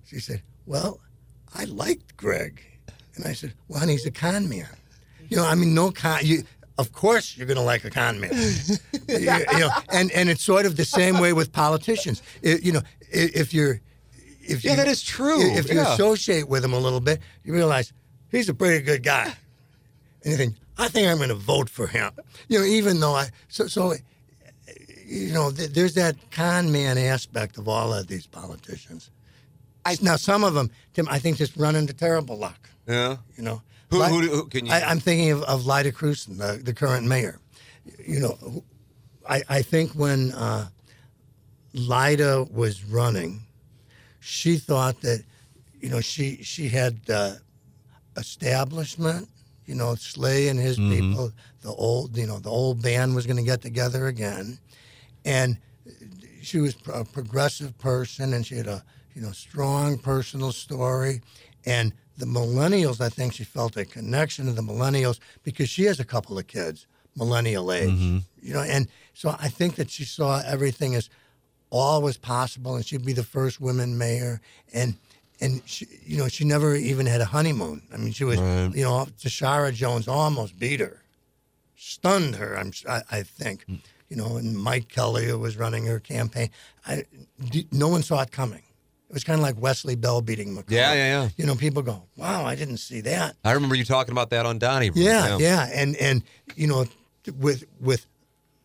she said, "Well, I liked Greg." And I said, well, honey, he's a con man. You know, I mean, no con. You, of course, you're going to like a con man. you, you, know, and and it's sort of the same way with politicians. It, you know, if you're, if you, yeah, that is true. If you yeah. associate with him a little bit, you realize he's a pretty good guy. And you think, I think I'm going to vote for him. You know, even though I so so. You know, there's that con man aspect of all of these politicians. I, now, some of them, Tim, I think just run into terrible luck. Yeah. You know, who, who, who can you? I, am thinking of, of Lyda Krewson, the, the current mayor. You know, I, I think when uh, Lyda was running, she thought that, you know, she she had uh, establishment. You know, Slay and his mm-hmm. people, the old, you know, the old band was going to get together again, and she was a progressive person, and she had a you know strong personal story, and the millennials, I think she felt a connection to the millennials because she has a couple of kids, millennial age, mm-hmm. you know, and so I think that she saw everything as all was possible, and she'd be the first woman mayor, and and she, you know, she never even had a honeymoon. I mean, she was, right. you know, Tishaura Jones almost beat her, stunned her. I'm, I, I think, mm. you know, and Mike Kelly who was running her campaign. I, no one saw it coming. It was kind of like Wesley Bell beating McCulloch. Yeah, yeah, yeah. You know, people go, "Wow, I didn't see that." I remember you talking about that on Donnie. Yeah, yeah, yeah, and and you know, with with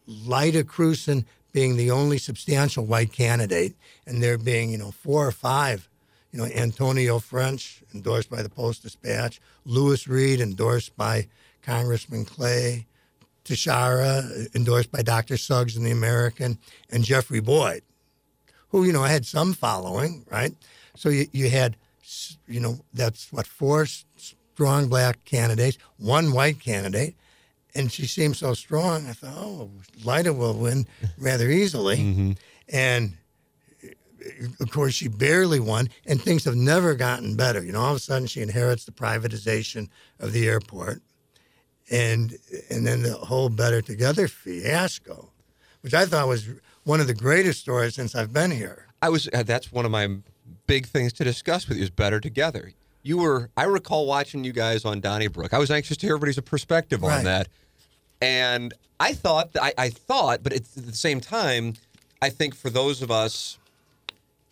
Lyda Krewson being the only substantial white candidate, and there being you know four or five, you know, Antonio French endorsed by the Post Dispatch, Lewis Reed endorsed by Congressman Clay, Tishaura endorsed by Dr. Suggs in the American, and Jeffrey Boyd who, you know, had some following, right? So you, you had, you know, that's what, four strong black candidates, one white candidate. And she seemed so strong. I thought, oh, Lyda will win rather easily. *laughs* Mm-hmm. And of course, she barely won, and things have never gotten better. You know, all of a sudden she inherits the privatization of the airport, and and then the whole Better Together fiasco, which I thought was one of the greatest stories since I've been here. I was uh, that's one of my big things to discuss with you is better together. You were I recall watching you guys on Donnybrook. I was anxious to hear everybody's perspective right. on that. And I thought I, I thought, but at the same time, I think for those of us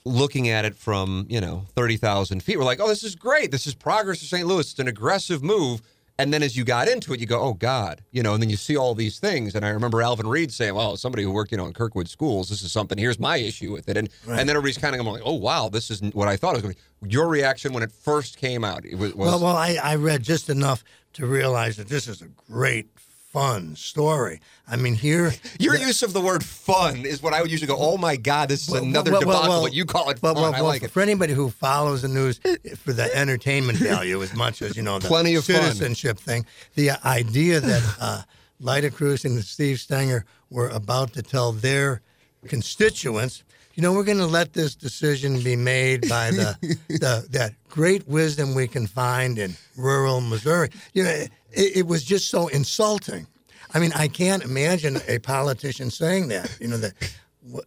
looking at it from, you know, 30,000 feet, we're like, oh, this is great. This is progress for St. Louis. It's an aggressive move. And then as you got into it, you go, oh God, you know, and then you see all these things. And I remember Alvin Reid saying, well, somebody who worked, you know, in Kirkwood schools, this is something, here's my issue with it. And right. and then everybody's kind of going like, oh wow, this isn't what I thought it was going to be. Your reaction when it first came out it was, Well, well, I, I read just enough to realize that this is a great fun story. I mean, here *laughs* your the, use of the word "fun" is what I would usually go. Oh my God, this is well, another well, debacle. Well, but you call it fun. I like it. For anybody who follows the news for the entertainment value as much as you know the Plenty of citizenship fun. thing, the idea that uh, Lyda Krewson and Steve Stenger were about to tell their constituents you know, we're going to let this decision be made by the, *laughs* the that great wisdom we can find in rural Missouri. You know, it, it, was just so insulting. I mean, I can't imagine a politician saying that. You know that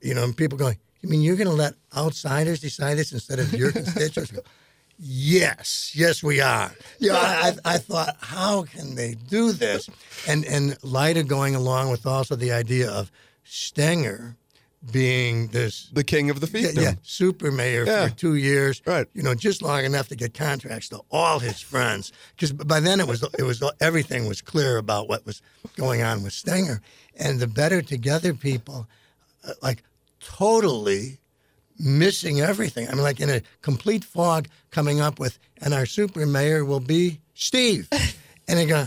you know, people going, you mean you're going to let outsiders decide this instead of your constituents? Yes, yes, we are. You know, I, I I thought, how can they do this? And and Lyda going along with also the idea of Stenger being this The king of the yeah, fiefdom. yeah, super mayor Yeah. for two years. Right. You know, just long enough to get contracts to all his friends. Because by then it was it was everything was clear about what was going on with Stenger, and the Better Together people, uh, like totally missing everything. I mean, like in a complete fog, coming up with, and our super mayor will be Steve, *laughs* and they go,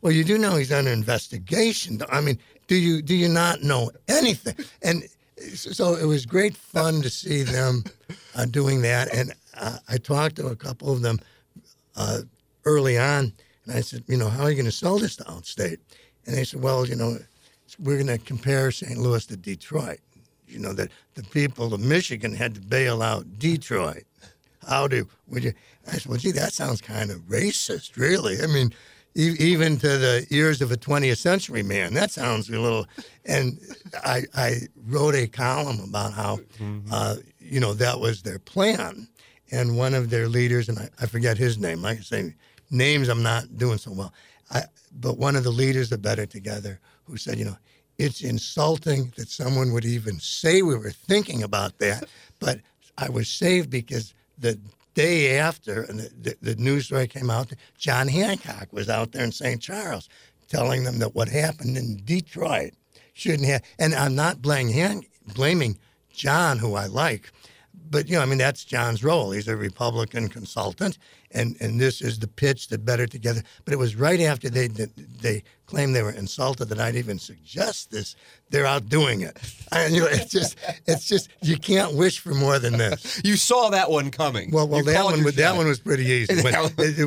well, you do know he's under investigation. I mean, do you do you not know anything? And so it was great fun to see them uh, doing that. And uh, I talked to a couple of them uh, early on, and I said, you know, how are you going to sell this to outstate? And they said, well, you know, we're going to compare St. Louis to Detroit. You know that the people of Michigan had to bail out Detroit. How do would you? I said, well, gee, that sounds kind of racist, really. I mean, even to the ears of a 20th century man, that sounds a little. And I, I wrote a column about how, uh, you know, that was their plan. And one of their leaders, and I, I forget his name. I say, names I'm not doing so well. I, but one of the leaders of Better Together who said, you know, it's insulting that someone would even say we were thinking about that. But I was saved because the day after, and the, the, the news story came out, John Hancock was out there in St. Charles telling them that what happened in Detroit shouldn't have. And I'm not blaming, Han, blaming John, who I like, but you know, I mean, that's John's role. He's a Republican consultant, and, and this is the pitch that Better Together. But it was right after they they claimed they were insulted that I'd even suggest this. They're out doing it. I, you know, it's just it's just you can't wish for more than this. *laughs* You saw that one coming. Well, well, You that one was that one was pretty easy. *laughs* When-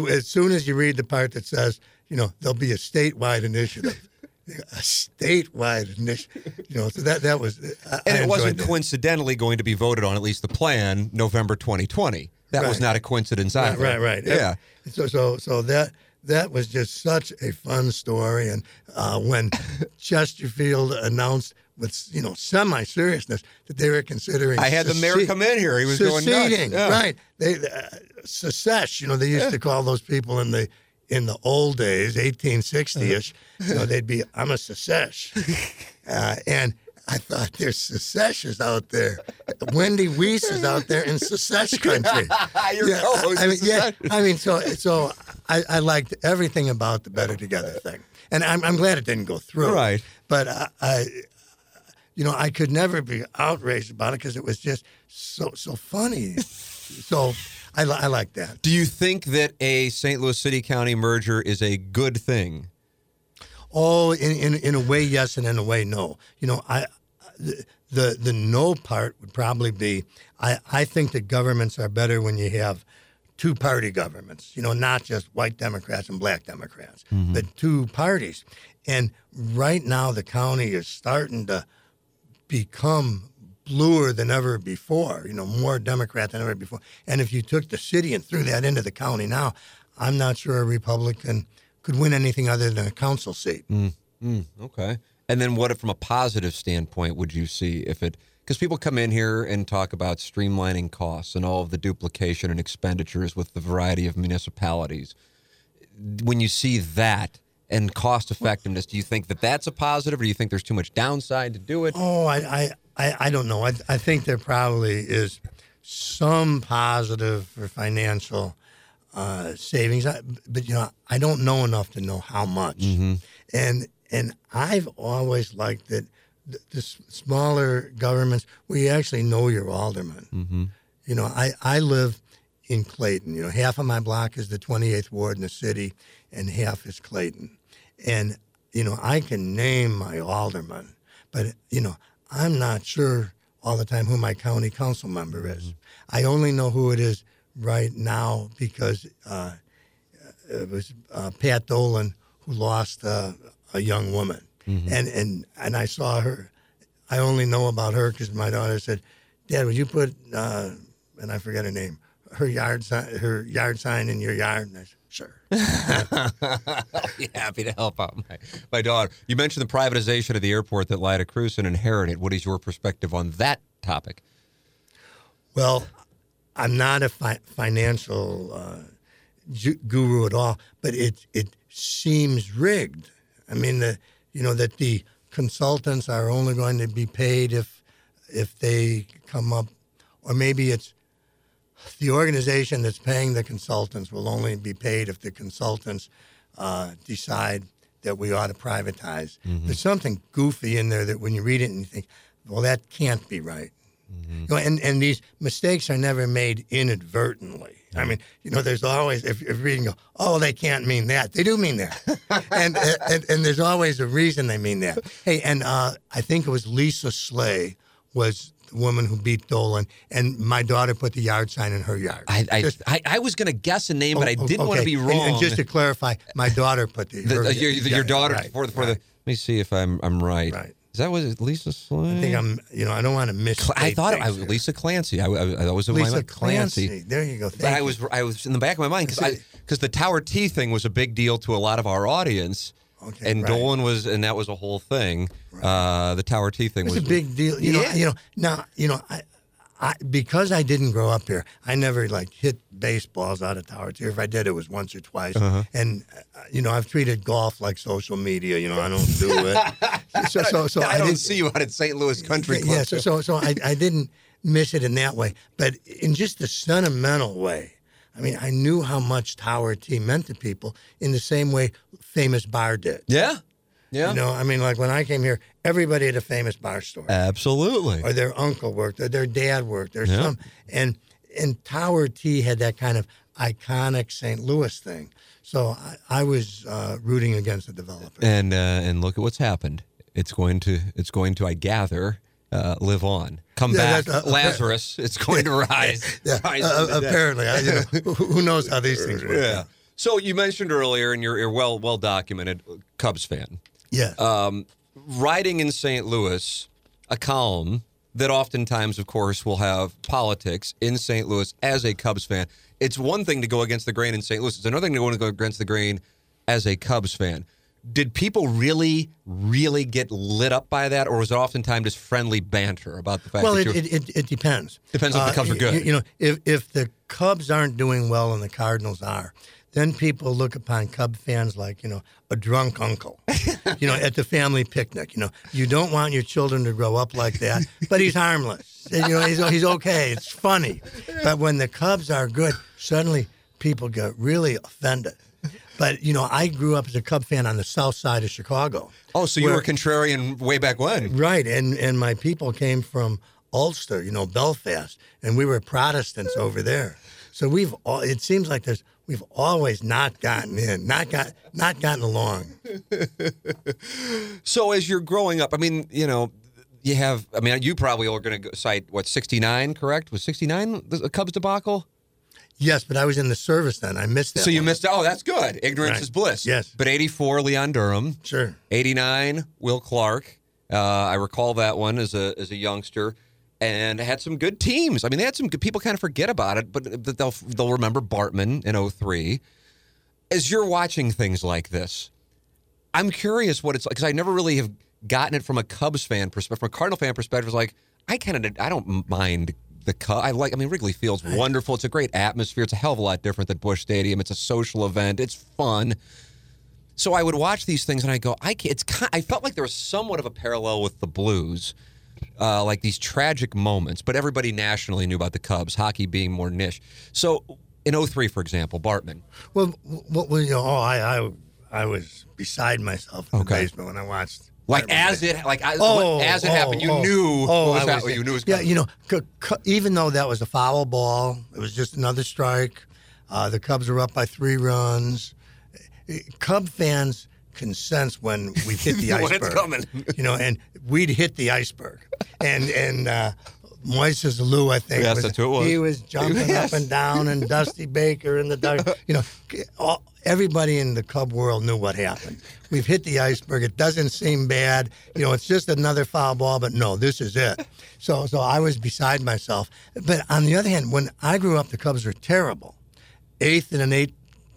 as soon as you read the part that says, you know, there'll be a statewide initiative. A statewide initiative, you know. So that that was, I, And it wasn't that. coincidentally going to be voted on, at least the plan, November 2020. That was not a coincidence either. Right, right, right. Yeah. So, so, so that that was just such a fun story. And uh, when *laughs* Chesterfield announced with you know semi seriousness that they were considering, I had the mayor come in here. He was going nuts. Yeah. right? They uh, secess. You know, they used to call those people in the in the old days, 1860ish. Uh-huh. You know, they'd be, "I'm a secesh," uh, and. I thought there's secessionists out there. Wendy Weiss is out there in secession country. *laughs* Your Yeah, co-host I, mean, yeah. I mean, so so I, I liked everything about the Better Together thing, and I'm, I'm glad it didn't go through. Right. But I, I you know, I could never be outraged about it because it was just so so funny. so I, li- I like that. Do you think that a St. Louis City County merger is a good thing? Oh, in, in in a way, yes, and in a way, no. You know, I the the, the no part would probably be I, I think that governments are better when you have two party governments. You know, not just white Democrats and black Democrats, mm-hmm. but two parties. And right now, the county is starting to become bluer than ever before, you know, more Democrat than ever before. And if you took the city and threw that into the county now, I'm not sure a Republican could win anything other than a council seat. Mm, okay. And then what, from a positive standpoint, would you see if it? Because people come in here and talk about streamlining costs and all of the duplication and expenditures with the variety of municipalities. When you see that and cost effectiveness, do you think that that's a positive, or do you think there's too much downside to do it? Oh, I, I, I, I don't know. I, I think there probably is some positive for financial uh, savings, I, but you know, I don't know enough to know how much. And and I've always liked that the, the smaller governments where you actually know your alderman. You know, I, I live in Clayton. You know, half of my block is the 28th ward in the city, and half is Clayton. And you know, I can name my alderman, but you know, I'm not sure all the time who my county council member is. I only know who it is right now because uh, it was uh, Pat Dolan who lost uh, a young woman, and and and I saw her. I only know about her because my daughter said, "Dad, would you put?" Uh, and I forget her name. Her yard sign, her yard sign in your yard. And I said, "Sure." *laughs* I'll be happy to help out my, my daughter. You mentioned the privatization of the airport that Lyda Krewson inherited. What is your perspective on that topic? Well, I'm not a fi- financial uh, ju- guru at all, but it it seems rigged. I mean, the you know that the consultants are only going to be paid if if they come up, or maybe it's the organization that's paying the consultants will only be paid if the consultants uh, decide that we ought to privatize. There's something goofy in there that when you read it and you think, well, that can't be right. You know, and, and these mistakes are never made inadvertently. I mean, you know, there's always, if you're reading, go, oh, they can't mean that. They do mean that. *laughs* and, and, and there's always a reason they mean that. Hey, and uh, I think it was Lisa Slay was woman who beat Dolan, and my daughter put the yard sign in her yard. I I, Just- I, I was going to guess a name, but I Oh, oh didn't want to be wrong. And, just to clarify, my daughter put the, the, her- your, yeah, your daughter right, for the for the. Let me see if I'm I'm right. Right. Is that was Lisa? I think I'm, you know, I don't want to miss. I thought it, I, Lisa Clancy. I, I, I was in my Lisa mind, Clancy. There you go. But Thank I you. was I was in the back of my mind because because the Tower Tee thing was a big deal to a lot of our audience, Okay, and right. Dolan was and that was a whole thing. Uh, the Tower Tee thing It was a big deal. You Yeah. know, you know. Now, you know, I, I because I didn't grow up here, I never like hit baseballs out of Tower Tee. If I did, it was once or twice. Uh-huh. And uh, you know, I've treated golf like social media. You know, I don't do it. *laughs* so, so, so I, don't didn't- see you out at St. Louis Country Club. Yeah, so so, so I, I didn't miss it in that way, but in just the sentimental way. I mean, I knew how much Tower Tee meant to people in the same way Famous-Barr did. yeah, yeah, You know, I mean, like when I came here, everybody had a Famous-Barr store, absolutely. or their uncle worked, or their dad worked, or Yeah. some, and and Tower Tee had that kind of iconic St. Louis thing. So I, I was uh, rooting against the developer. And uh, and look at what's happened. It's going to it's going to I gather uh, live on. Come Yeah, back, uh, Lazarus. *laughs* It's going to rise. Yeah, rise uh, dead. apparently, I, you know, *laughs* who who knows how these things work? Yeah. So you mentioned earlier, and you're, you're well well documented Cubs fan. Yeah. um, writing in St. Louis a column that oftentimes, of course, will have politics in St. Louis as a Cubs fan. It's one thing to go against the grain in St. Louis. It's another thing to go against the grain as a Cubs fan. Did people really, really get lit up by that, or was it oftentimes just friendly banter about the fact well, that it, it, it, it depends. Depends if the uh, Cubs are good. y- You, know, if if the Cubs aren't doing well and the Cardinals are, then people look upon Cub fans like you know a drunk uncle. *laughs* you know, at the family picnic. You know, you don't want your children to grow up like that, but he's harmless. And, you know, he's he's okay. It's funny. But when the Cubs are good, suddenly people get really offended. But you know, I grew up as a Cub fan on the south side of Chicago. oh, so you where- were contrarian way back when? Right, and and my people came from Ulster, you know, Belfast, and we were Protestants over there. So we've all, it seems like there's we've always not gotten in, not got not gotten along. *laughs* So as you're growing up, I mean, you know, you have. I mean, you probably are going to cite what 69, correct? Was 69 the Cubs debacle? Yes, but I was in the service then. I missed that. so you one. missed. Oh, that's good. Ignorance Right. is bliss. Yes. But 84, Leon Durham. Sure. 89, Will Clark. Uh, I recall that one as a as a youngster, and had some good teams. I mean, they had some good people. Kind of forget about it, but but they'll they'll remember Bartman in 03. As you're watching things like this, I'm curious what it's like because I never really have gotten it from a Cubs fan perspective. From a Cardinal fan perspective, it's like I kind of I don't mind the Cubs. I like. I mean, Wrigley Field's wonderful. It's a great atmosphere. It's a hell of a lot different than Busch Stadium. It's a social event. It's fun. So I would watch these things and I go, I can't. It's kind, I felt like there was somewhat of a parallel with the Blues, uh, like these tragic moments. But everybody nationally knew about the Cubs, hockey being more niche. So in 03, for example, Bartman. Well, what was you know? Oh, I I I was beside myself in Okay. the basement when I watched. Like as it like as, Oh, as it oh, happened, you oh, knew. Oh, what was that, was you knew was yeah. You know, c- c- even though that was a foul ball, it was just another strike. Uh, the Cubs were up by three runs. Cub fans can sense when we hit *laughs* the When iceberg. it's coming. you know, and we'd hit the iceberg, and and. Uh, Moises Alou, I think, Yes, was, that's who it was. he was jumping Yes. up and down, and *laughs* Dusty Baker in the dark. You know, all, everybody in the Cub world knew what happened. We've hit the iceberg. It doesn't seem bad. You know, it's just another foul ball, but no, this is it. So, so I was beside myself. But on the other hand, when I grew up, the Cubs were terrible. Eighth in an eight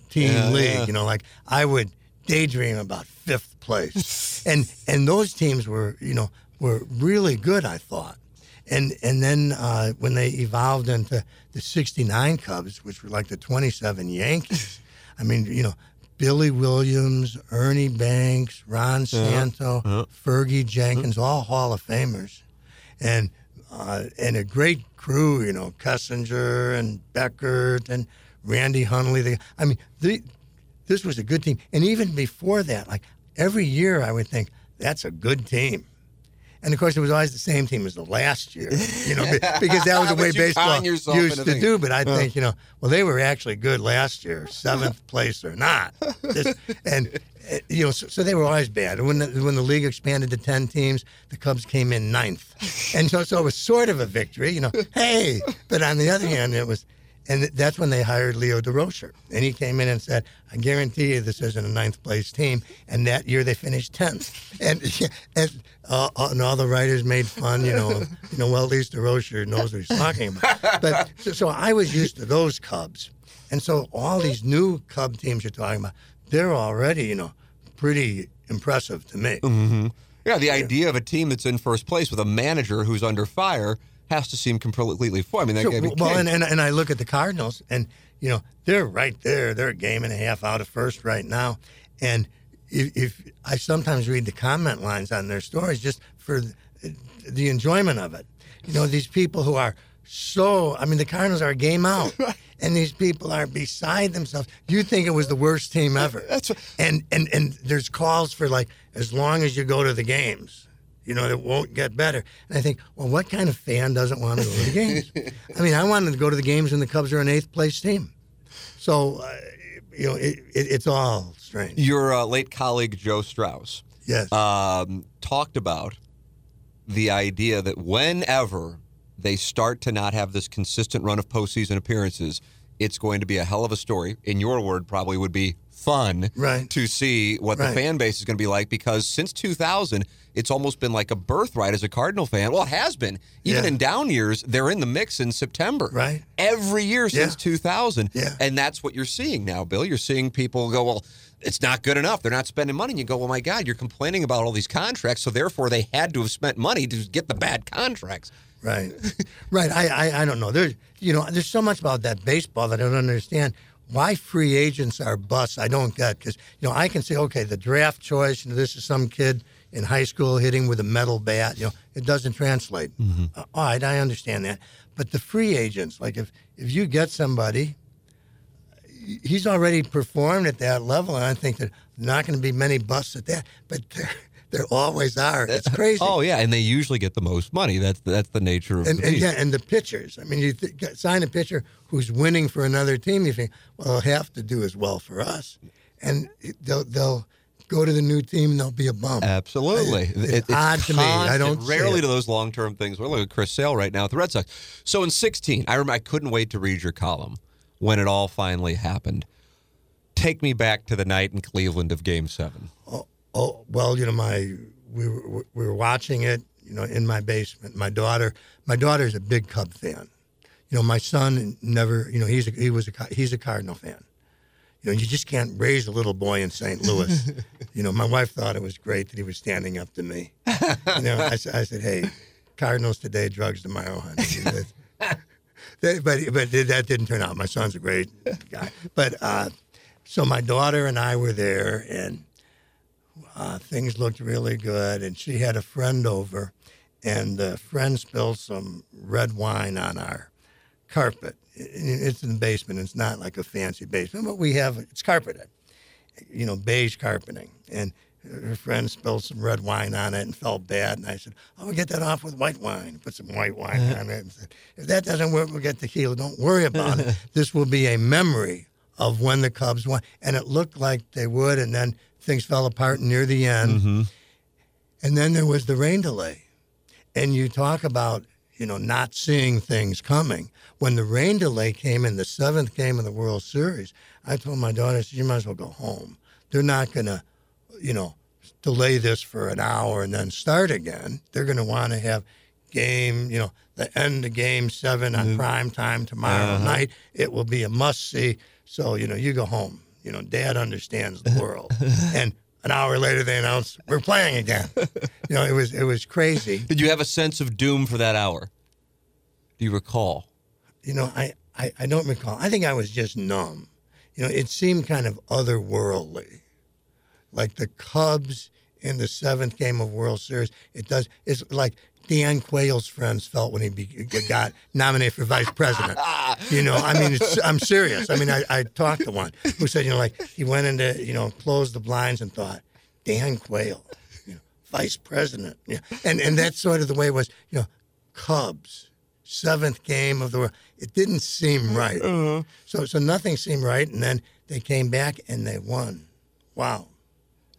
team Yeah, league. yeah. You know, like I would daydream about fifth place, *laughs* and and those teams were you know were really good. I thought, and and then uh, when they evolved into the '69 Cubs, which were like the '27 Yankees, *laughs* I mean, you know. Billy Williams, Ernie Banks, Ron Santo, Fergie Jenkins, all Hall of Famers and uh, and a great crew, you know, Kessinger and Beckert and Randy Hundley. They, I mean, the, this was a good team. And even before that, like every year, I would think that's a good team. And of course, it was always the same team as the last year, you know, *laughs* because that was the way baseball used to do. But I think, you know, well, they were actually good last year, seventh *laughs* place or not. This- and uh, you know, so, so they were always bad. When the, when the league expanded to ten teams, the Cubs came in ninth, and so so it was sort of a victory, you know. Hey, but on the other hand, it was, and that's when they hired Leo Durocher, and he came in and said, "I guarantee you, this isn't a ninth place team." And that year they finished tenth, *laughs* and and, uh, and all the writers made fun, you know, you know. Well, at least Durocher knows what he's talking about. But so, so I was used to those Cubs, and so all these new Cub teams you're talking about, they're already, you know, pretty impressive to me. Yeah, the idea of a team that's in first place with a manager who's under fire has to seem completely foreign. I mean, that Sure, gave you well, and, and and I look at the Cardinals, and you know they're right there. They're a game and a half out of first right now, and if, if I sometimes read the comment lines on their stories just for the, the enjoyment of it, you know these people who are so. I mean, the Cardinals are a game out, *laughs* and these people are beside themselves. You think it was the worst team ever? That's what- and and and there's calls for like as long as you go to the games. You know, it won't get better. And I think, well, what kind of fan doesn't want to go to the games? *laughs* I mean, I wanted to go to the games when the Cubs are an eighth place team. So, uh, you know, it, it, it's all strange. Your uh, late colleague Joe Strauss Yes. um, talked about the idea that whenever they start to not have this consistent run of postseason appearances, it's going to be a hell of a story. In your word, probably would be fun Right. to see what the fan base is going to be like because since 2000, it's almost been like a birthright as a Cardinal fan. Well, it has been. Even Yeah. in down years, they're in the mix in September. Right. Every year since Yeah. 2000. Yeah. And that's what you're seeing now, Bill. You're seeing people go, well, it's not good enough. They're not spending money. And you go, well, my God, you're complaining about all these contracts. So therefore, they had to have spent money to get the bad contracts. Right, *laughs* right. I, I, I don't know. There's, you know, there's so much about that baseball that I don't understand. Why free agents are busts, I don't get. Because you know, I can say, okay, the draft choice. You know, this is some kid in high school hitting with a metal bat. You know, it doesn't translate. Uh, all right, I understand that. But the free agents, like if if you get somebody, he's already performed at that level, and I think that not going to be many busts at that. But there, always are. It's crazy. Oh, yeah. And they usually get the most money. That's that's the nature of And, the and yeah, and the pitchers. I mean, you th- sign a pitcher who's winning for another team. You think, well, they'll have to do as well for us, and they'll they'll go to the new team and they'll be a bum. Absolutely. It's It- it's odd to me. I don't rarely to those long term things. We're looking at Chris Sale right now at the Red Sox. So in 16, I remember I couldn't wait to read your column when it all finally happened. Take me back to the night in Cleveland of Game Seven. Oh well, you know, my we were we were watching it, you know, in my basement. My daughter, my daughter's a big Cub fan. You know, my son never, you know, he's a, he was a he's a Cardinal fan. You know, you just can't raise a little boy in St. Louis. *laughs* you know, my wife thought it was great that he was standing up to me. You know, I, said- I said, "Hey, Cardinals today, drugs tomorrow, honey." *laughs* But but that didn't turn out. My son's a great guy. But uh, so my daughter and I were there, and uh, things looked really good. And she had a friend over, and the friend spilled some red wine on our carpet. It's in the basement. It's not like a fancy basement, but we have it's carpeted, you know, beige carpeting. And her friend spilled some red wine on it and felt bad. And I said, "Oh, we'll get that off with white wine. Put some white wine on it." And said, "If that doesn't work, we'll get tequila. Don't worry about it. This will be a memory of when the Cubs won." And it looked like they would, and then things fell apart near the end. Mm-hmm. And then there was the rain delay. And you talk about, you know, not seeing things coming. When the rain delay came in the seventh game of the World Series, I told my daughter, I said, you might as well go home. They're not going to, you know, delay this for an hour and then start again. They're going to want to have game, you know, the end of game seven on mm-hmm. prime time tomorrow uh-huh. night. It will be a must see. So, you know, you go home. You know, Dad understands the world. *laughs* and an hour later, they announced we're playing again. You know, it was it was crazy. Did you have a sense of doom for that hour? Do you recall? You know, I, I, I don't recall. I think I was just numb. You know, it seemed kind of otherworldly. Like the Cubs in the seventh game of World Series. It does. It's like Dan Quayle's friends felt when he be, got nominated for vice president. *laughs* You know, I mean, it's, I'm serious. I mean, I, I talked to one who said, you know, like he went into, you know, closed the blinds and thought, Dan Quayle, you know, vice president. Yeah. And, and that's sort of the way it was, you know, Cubs, seventh game of the world. It didn't seem right. Mm-hmm. So, so nothing seemed right. And then they came back and they won. Wow.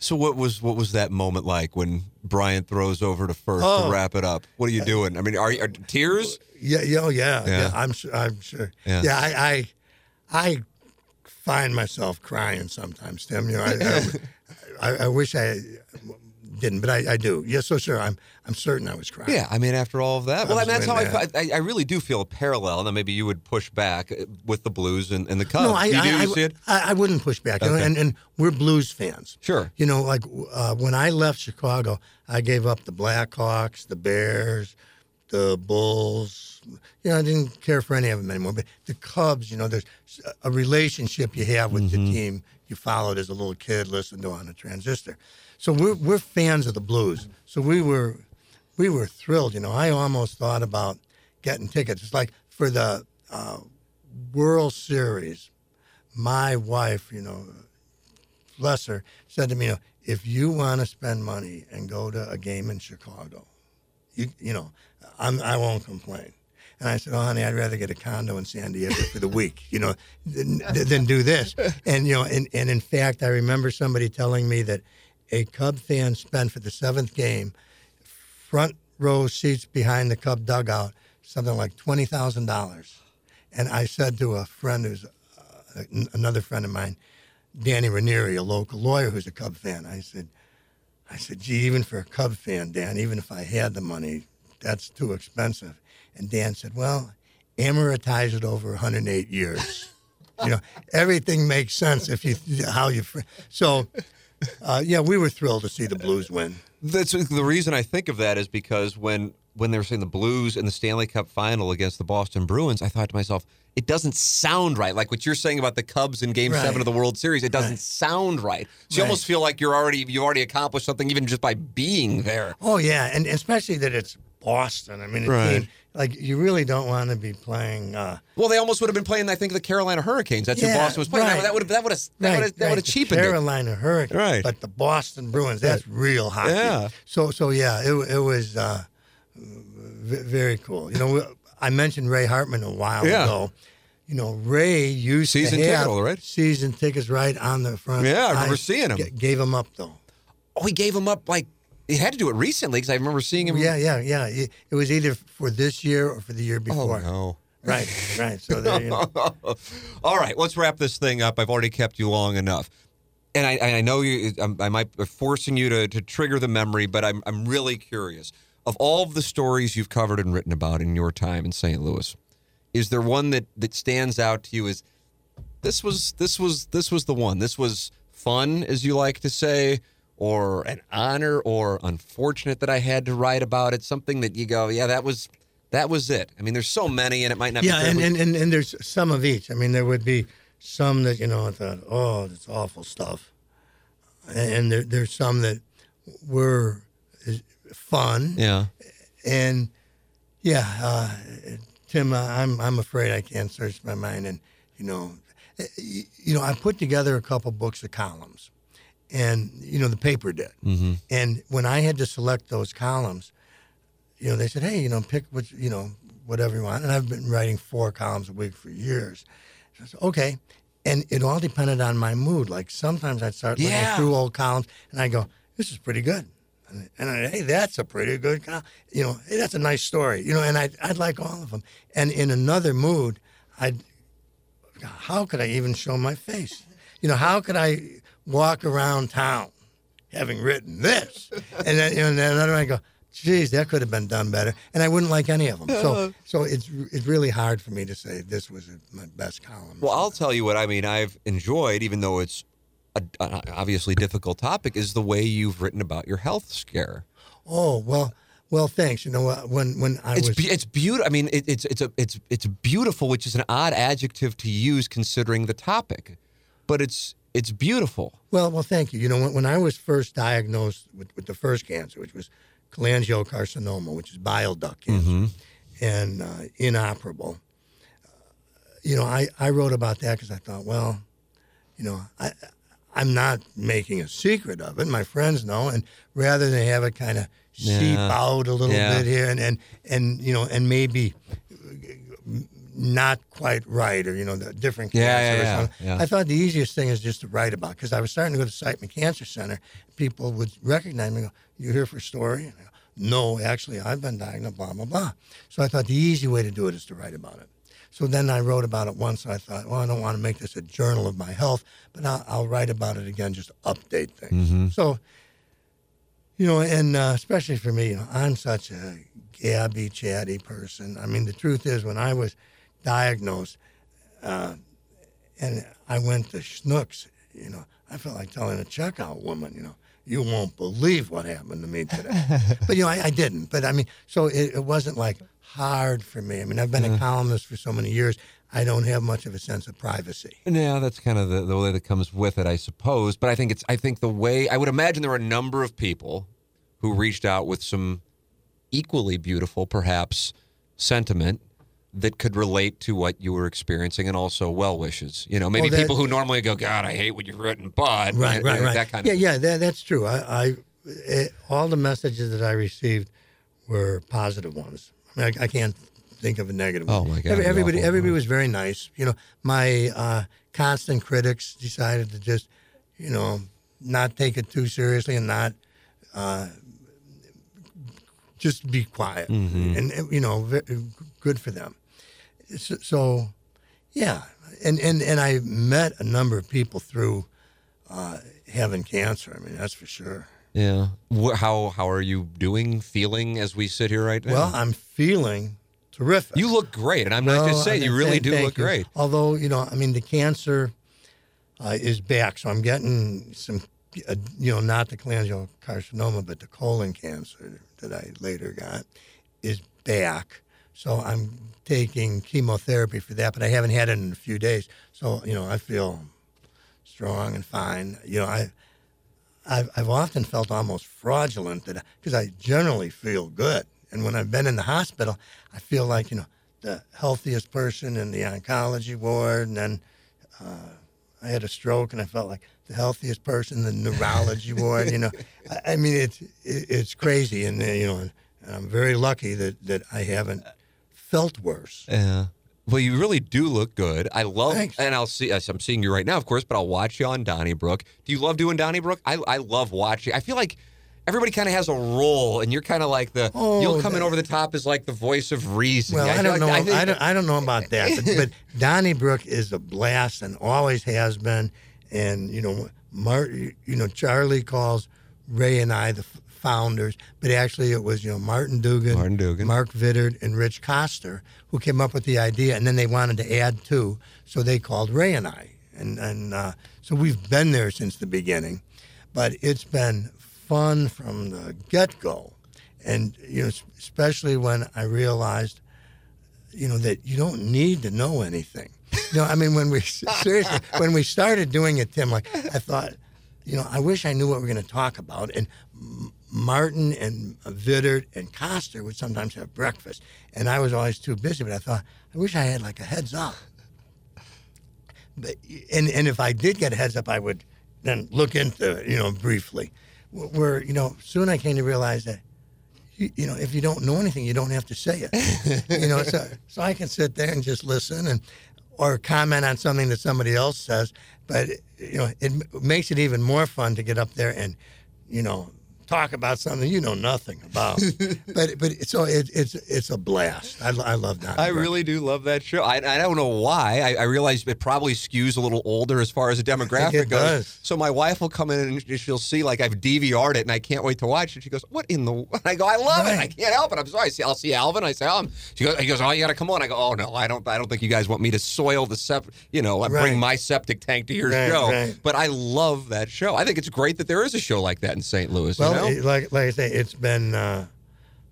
So what was what was that moment like when Bryant throws over to first Oh. to wrap it up? What are you uh, doing? I mean, are, are tears? Yeah, yeah, oh, yeah, Yeah. yeah. I'm sure. I'm sure. Yeah. Yeah, I, I, I find myself crying sometimes, Tim. You know, I, I, *laughs* I, I wish I didn't, but I, I do. Yes, so sure. I'm, I'm certain I was crying. Yeah, I mean, after all of that, well, I was that's how I, I, I really do feel a parallel. Now, maybe you would push back uh, with the Blues and, and the Cubs. No, I, you I, do I, you see it? I, I wouldn't push back. Okay. and, and we're blues fans. Sure. You know, like uh, when I left Chicago, I gave up the Blackhawks, the Bears, the Bulls. You know, I didn't care for any of them anymore. But the Cubs, you know, there's a relationship you have with Mm-hmm. the team you followed as a little kid, listened to on a transistor. So we're we're fans of the Blues. So we were we were thrilled. You know, I almost thought about getting tickets. It's like for the uh, World Series, my wife, you know, bless her, said to me, you know, if you want to spend money and go to a game in Chicago, you you know, I'm, I won't complain. And I said, oh, honey, I'd rather get a condo in San Diego for the week, you know, than, than do this. And, you know, and, and in fact, I remember somebody telling me that a Cub fan spent for the seventh game, front row seats behind the Cub dugout, something like $20,000. And I said to a friend who's uh, another friend of mine, Danny Ranieri, a local lawyer who's a Cub fan. I said, I said, gee, even for a Cub fan, Dan, even if I had the money, that's too expensive. And Dan said, well, amortize it over 108 years. *laughs* you know, everything makes sense if you how you. So, uh, yeah, we were thrilled to see the Blues win. That's the reason I think of that is because when when they were saying the Blues in the Stanley Cup final against the Boston Bruins, I thought to myself, it doesn't sound right. Like what you're saying about the Cubs in Game Right. Seven of the World Series, it doesn't Right. sound right. So you Right. almost feel like you're already you already accomplished something even just by being there. Oh yeah, and especially that it's Boston. I mean, Right. team, like you really don't want to be playing. Uh, Well, they almost would have been playing, I think, the Carolina Hurricanes. That's who Boston was playing. That- right. That would have that would have that right, would have that right, would have the cheapened it. Carolina Hurricanes, Right. But the Boston Bruins, that's real hockey. Yeah. So so yeah, it it was uh, v- very cool. You know, I mentioned Ray Hartman a while Yeah. ago. You know, Ray used Season to have right? season tickets right on the front. Yeah, I remember seeing 'em. G- gave him up though. Oh, he gave him up like he had to do it recently because I remember seeing him. Yeah, yeah, yeah. It, it was either for this year or for the year before. Oh before. no. Right, right. So there you know. *laughs* All right, let's wrap this thing up. I've already kept you long enough. And I, I know you, I'm, um, I might be forcing you to, to trigger the memory, but I'm, I'm really curious. Of all of the stories you've covered and written about in your time in St. Louis, is there one that, that stands out to you as this was this was this was the one. This was fun, as you like to say, or an honor, or unfortunate that I had to write about it. Something that you go, yeah, that was that was it. I mean, there's so many, and it might not. Yeah, be and, and, and, and there's some of each. I mean, there would be some that, you know, I thought, oh, that's awful stuff. And, and there, there's some that were fun. yeah. And yeah, uh, Tim, uh, I'm, I'm afraid I can't search my mind. And, you know, uh, you know, I put together a couple books of columns. And, you know, the paper did. Mm-hmm. And when I had to select those columns, you know, they said, hey, you know, pick what, you know, whatever you want. And I've been writing four columns a week for years. So I said, okay. And it all depended on my mood. Like sometimes I'd start looking Yeah. through old columns and I go, this is pretty good. And, and I, hey, that's a pretty good column. You know, hey, that's a nice story. You know, and I'd, I'd like all of them. And in another mood, I'd, how could I even show my face? You know, how could I walk around town having written this? And then, you know, and then I go, geez, that could have been done better, and I wouldn't like any of them. So, *laughs* so it's it's really hard for me to say this was my best column. Well, I'll tell you what I mean. I've enjoyed, even though it's a, an obviously difficult topic, is the way you've written about your health scare. Oh well, well, thanks. You know, uh, when when I It's was be, it's beautiful. I mean, it, it's it's a it's it's beautiful, which is an odd adjective to use considering the topic, but it's it's beautiful. well, well, thank you. You know, when, when I was first diagnosed with, with the first cancer, which was cholangiocarcinoma, which is bile duct cancer, and uh, inoperable. uh, You know, I, I wrote about that because I thought, well, you know, I I'm not making a secret of it. My friends know, and rather than have it kind of seep Yeah. out a little Yeah. bit here, and, and and you know, and maybe not quite right, or you know, the different cancer. Yeah, yeah, or yeah, something. yeah. I thought the easiest thing is just to write about because I was starting to go to Siteman Cancer Center. People would recognize me. and Go, "You here for a story?" And I go, no, actually, I've been diagnosed. Blah blah blah. So I thought the easy way to do it is to write about it. So then I wrote about it once. So I thought, well, I don't want to make this a journal of my health, but I'll, I'll write about it again, just update things. So, you know, and uh, especially for me, you know, I'm such a gabby, chatty person. I mean, the truth is, when I was diagnosed, uh, and I went to Schnucks, you know, I felt like telling a checkout woman, you know, you won't believe what happened to me today. *laughs* but, you know, I, I didn't. But I mean, so it, it wasn't like hard for me. I mean, I've been a columnist for so many years, I don't have much of a sense of privacy. Yeah, that's kind of the, the way that comes with it, I suppose. But I think it's I think the way I would imagine there are a number of people who reached out with some equally beautiful, perhaps, sentiment that could relate to what you were experiencing and also well wishes. You know, maybe Well, that- people who normally go, God, I hate what you've written, but Right, you right, right. that kind yeah, of yeah, that, that's true. I, I it, all the messages that I received were positive ones. I, mean, I, I can't think of a negative one. Oh, my God, Every- everybody, awful. everybody was very nice. You know, my uh, constant critics decided to just, you know, not take it too seriously and not. Uh, just be quiet, Mm-hmm. and, you know, good for them. So, yeah, and, and and I met a number of people through uh, having cancer. I mean, that's for sure. Yeah. How how are you doing, feeling as we sit here right now? Well, I'm feeling terrific. you look great, and I'm not just saying you really do look you. great. Although you know, I mean, the cancer uh, is back, so I'm getting some, uh, you know, not the cholangiocarcinoma, but the colon cancer that I later got is back. So I'm taking chemotherapy for that, but I haven't had it in a few days. So you know, I feel strong and fine. You know, I. I've, I've often felt almost fraudulent that because I generally feel good, and when I've been in the hospital, I feel like you know the healthiest person in the oncology ward, and then uh, I had a stroke, and I felt like the healthiest person in the neurology ward. You know, *laughs* I, I mean it's it, it's crazy, and uh, you know, and I'm very lucky that that I haven't felt worse. Yeah. Well, you really do look good. I love, Thanks. and I'll see. I'm seeing you right now, of course, but I'll watch you on Donnybrook. Do you love doing Donnybrook? I I love watching. I feel like everybody kind of has a role, and you're kind of like the. Oh, you'll come in over the top as like the voice of reason. Well, I, feel don't know. I, think- don't, I don't know about that, but, but *laughs* Donnybrook is a blast and always has been. And you know, Mart, you know, Charlie calls Ray and I the founders, but actually it was you know Martin Duggan, Martin Duggan. Mark Vittert, and Rich Koster who came up with the idea, and then they wanted to add two, so they called Ray and I, and and uh, so we've been there since the beginning, but it's been fun from the get go, and you know, especially when I realized you know that you don't need to know anything. You know, I mean, when we *laughs* seriously when we started doing it, Tim, like I thought, you know, I wish I knew what we are going to talk about. And Martin and Vittert and Koster would sometimes have breakfast, and I was always too busy. But I thought, I wish I had like a heads up. But, and and if I did get a heads up, I would then look into it, you know, briefly. Where you know, soon I came to realize that you, you know, if you don't know anything, you don't have to say it. you know, so, so I can sit there and just listen and or comment on something that somebody else says. But you know, it makes it even more fun to get up there and you know talk about something you know nothing about. *laughs* but but so it, it's it's a blast. I, I love that. I really do love that show. I, I don't know why. I, I realize it probably skews a little older as far as the demographic goes. does. So my wife will come in and she'll see like I've DVR'd it and I can't wait to watch it. She goes, "What in the?" And *laughs* I go, "I love it. I can't help it. I'm sorry." I see, I'll see Alvin. I say, "Um." She goes, "He goes, oh, you got to come on." I go, "Oh no, I don't. I don't think you guys want me to soil the sep. You know, I bring my septic tank to your Right, show." right. But I love that show. I think it's great that there is a show like that in St. Louis. Well, you know? It- like like I say, it's been uh,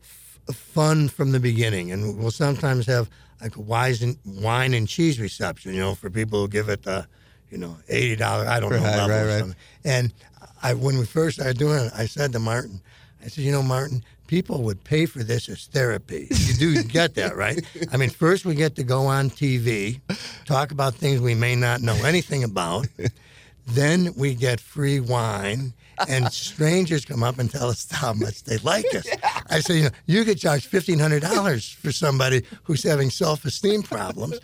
f- fun from the beginning, and we'll sometimes have like a wise and wine and cheese reception. You know, for people who give it the, you know, eighty dollars. I don't know level right, or right. And I when we first started doing it, I said to Martin, I said, you know, Martin. People would pay for this as therapy. You do get that, right? I mean, first we get to go on TV, talk about things we may not know anything about. Then we get free wine, and strangers come up and tell us how much they like us. I say, you know, you could charge fifteen hundred dollars for somebody who's having self-esteem problems,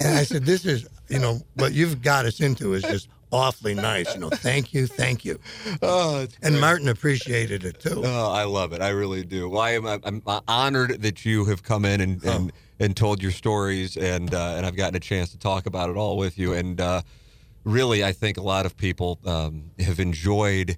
and I said, this is, you know, what you've got us into is just awfully nice. You know, thank you, thank you. oh, And Martin appreciated it too. Oh, I love it. I really do. Well, I am I'm honored that you have come in and Oh. and, and told your stories, and uh, and I've gotten a chance to talk about it all with you. And uh, really, I think a lot of people um, have enjoyed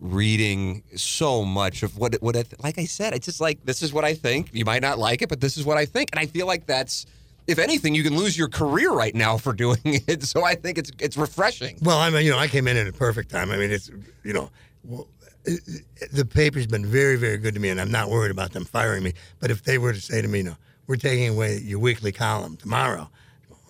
reading so much of what what I, like I said. It's just like this is what I think. You might not like it, but this is what I think, and I feel like that's. If anything, you can lose your career right now for doing *laughs* it. So I think it's it's refreshing. Well, I mean, you know, I came in at a perfect time. I mean, it's, you know, well, it- it- the paper's been very, very good to me, and I'm not worried about them firing me. But if they were to say to me, no, we're taking away your weekly column tomorrow,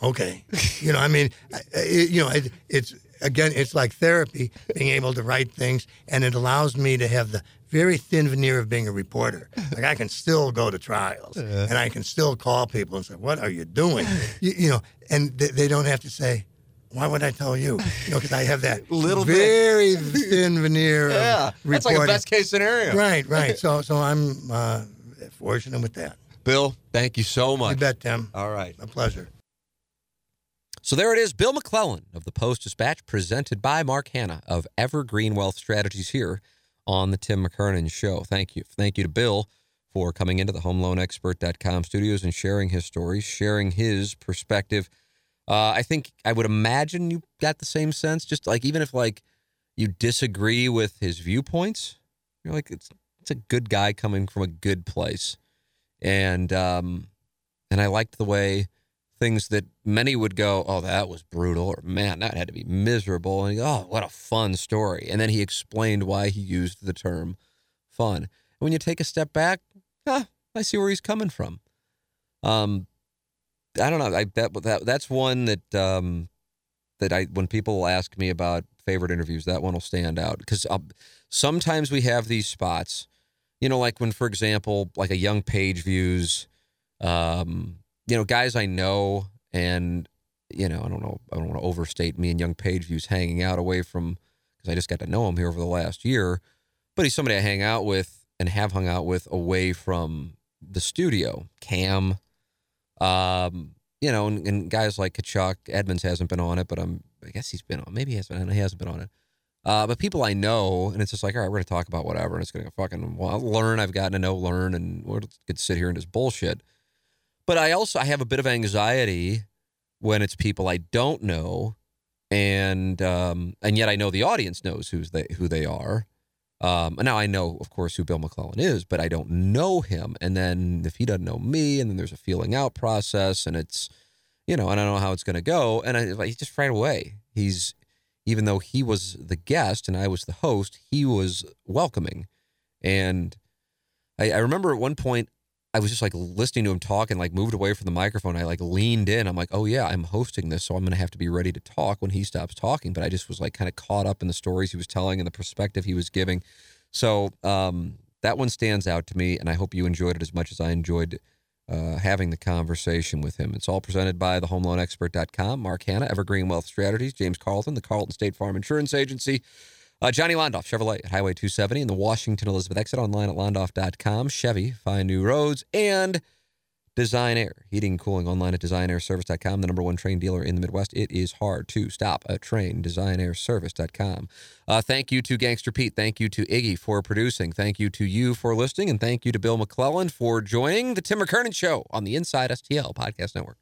okay. you know, I mean, it, you know, it, it's, again, it's like therapy, being able to write things, and it allows me to have the very thin veneer of being a reporter. Like I can still go to trials, and I can still call people and say, "What are you doing?" You, you know, and they, they don't have to say, "Why would I tell you?" You know, because I have that *laughs* Little bit. very thin veneer Yeah, of that's like a best case scenario. Right, right. *laughs* So, so I'm uh, fortunate with that. Bill, thank you so much. You bet, Tim. All right. A pleasure. So there it is, Bill McClellan of the Post Dispatch, presented by Mark Hannah of Evergreen Wealth Strategies here on the Tim McKernan Show. Thank you. Thank you to Bill for coming into the homeloanexpert.com studios and sharing his stories, sharing his perspective. Uh, I think I would imagine you got the same sense, just like even if like you disagree with his viewpoints, you're like it's it's a good guy coming from a good place, and um, and I liked the way things that many would go, oh, that was brutal, or man, that had to be miserable. And oh, what a fun story. And then he explained why he used the term fun. And when you take a step back, ah, I see where he's coming from. Um, I don't know. I bet that that's one that um, that I when people ask me about favorite interviews, that one will stand out because um, sometimes we have these spots, you know, like when, for example, like a young page views, um, you know, guys I know, and you know, I don't know, I don't want to overstate me and Young Page views hanging out away from because I just got to know him here over the last year, but he's somebody I hang out with and have hung out with away from the studio. Cam, um, you know, and, and guys like Tkachuk, Edmonds hasn't been on it, but I'm, I guess he's been on. Maybe he hasn't. He hasn't been on it. Uh, but people I know, and it's just like, all right, we're going to talk about whatever, and it's going to fucking well, learn. I've gotten to know, learn, and going to sit here and just bullshit. But I also I have a bit of anxiety when it's people I don't know, and um, and yet I know the audience knows who's they who they are. Um, and now I know, of course, who Bill McClellan is, but I don't know him. And then if he doesn't know me, and then there's a feeling out process, and it's you know, I don't know how it's going to go. And I like just right away, he's even though he was the guest and I was the host, he was welcoming. And I, I remember at one point I was just like listening to him talk and like moved away from the microphone. I like leaned in. I'm like, oh yeah, I'm hosting this, so I'm gonna have to be ready to talk when he stops talking. But I just was like kind of caught up in the stories he was telling and the perspective he was giving. So um, that one stands out to me, and I hope you enjoyed it as much as I enjoyed uh, having the conversation with him. It's all presented by the homeloanexpert.com, Mark Hannah, Evergreen Wealth Strategies, James Carlton, the Carlton State Farm Insurance Agency, uh, Johnny Londoff, Chevrolet at Highway 270 and the Washington Elizabeth exit online at londoff.com. Chevy, find new roads, and Design Aire, heating and cooling online at designairservice.com, the number one Trane dealer in the Midwest. It is hard to stop a Trane, designairservice.com. Uh, thank you to Gangster Pete. Thank you to Iggy for producing. Thank you to you for listening. And thank you to Bill McClellan for joining the Tim McKernan Show on the Inside STL Podcast Network.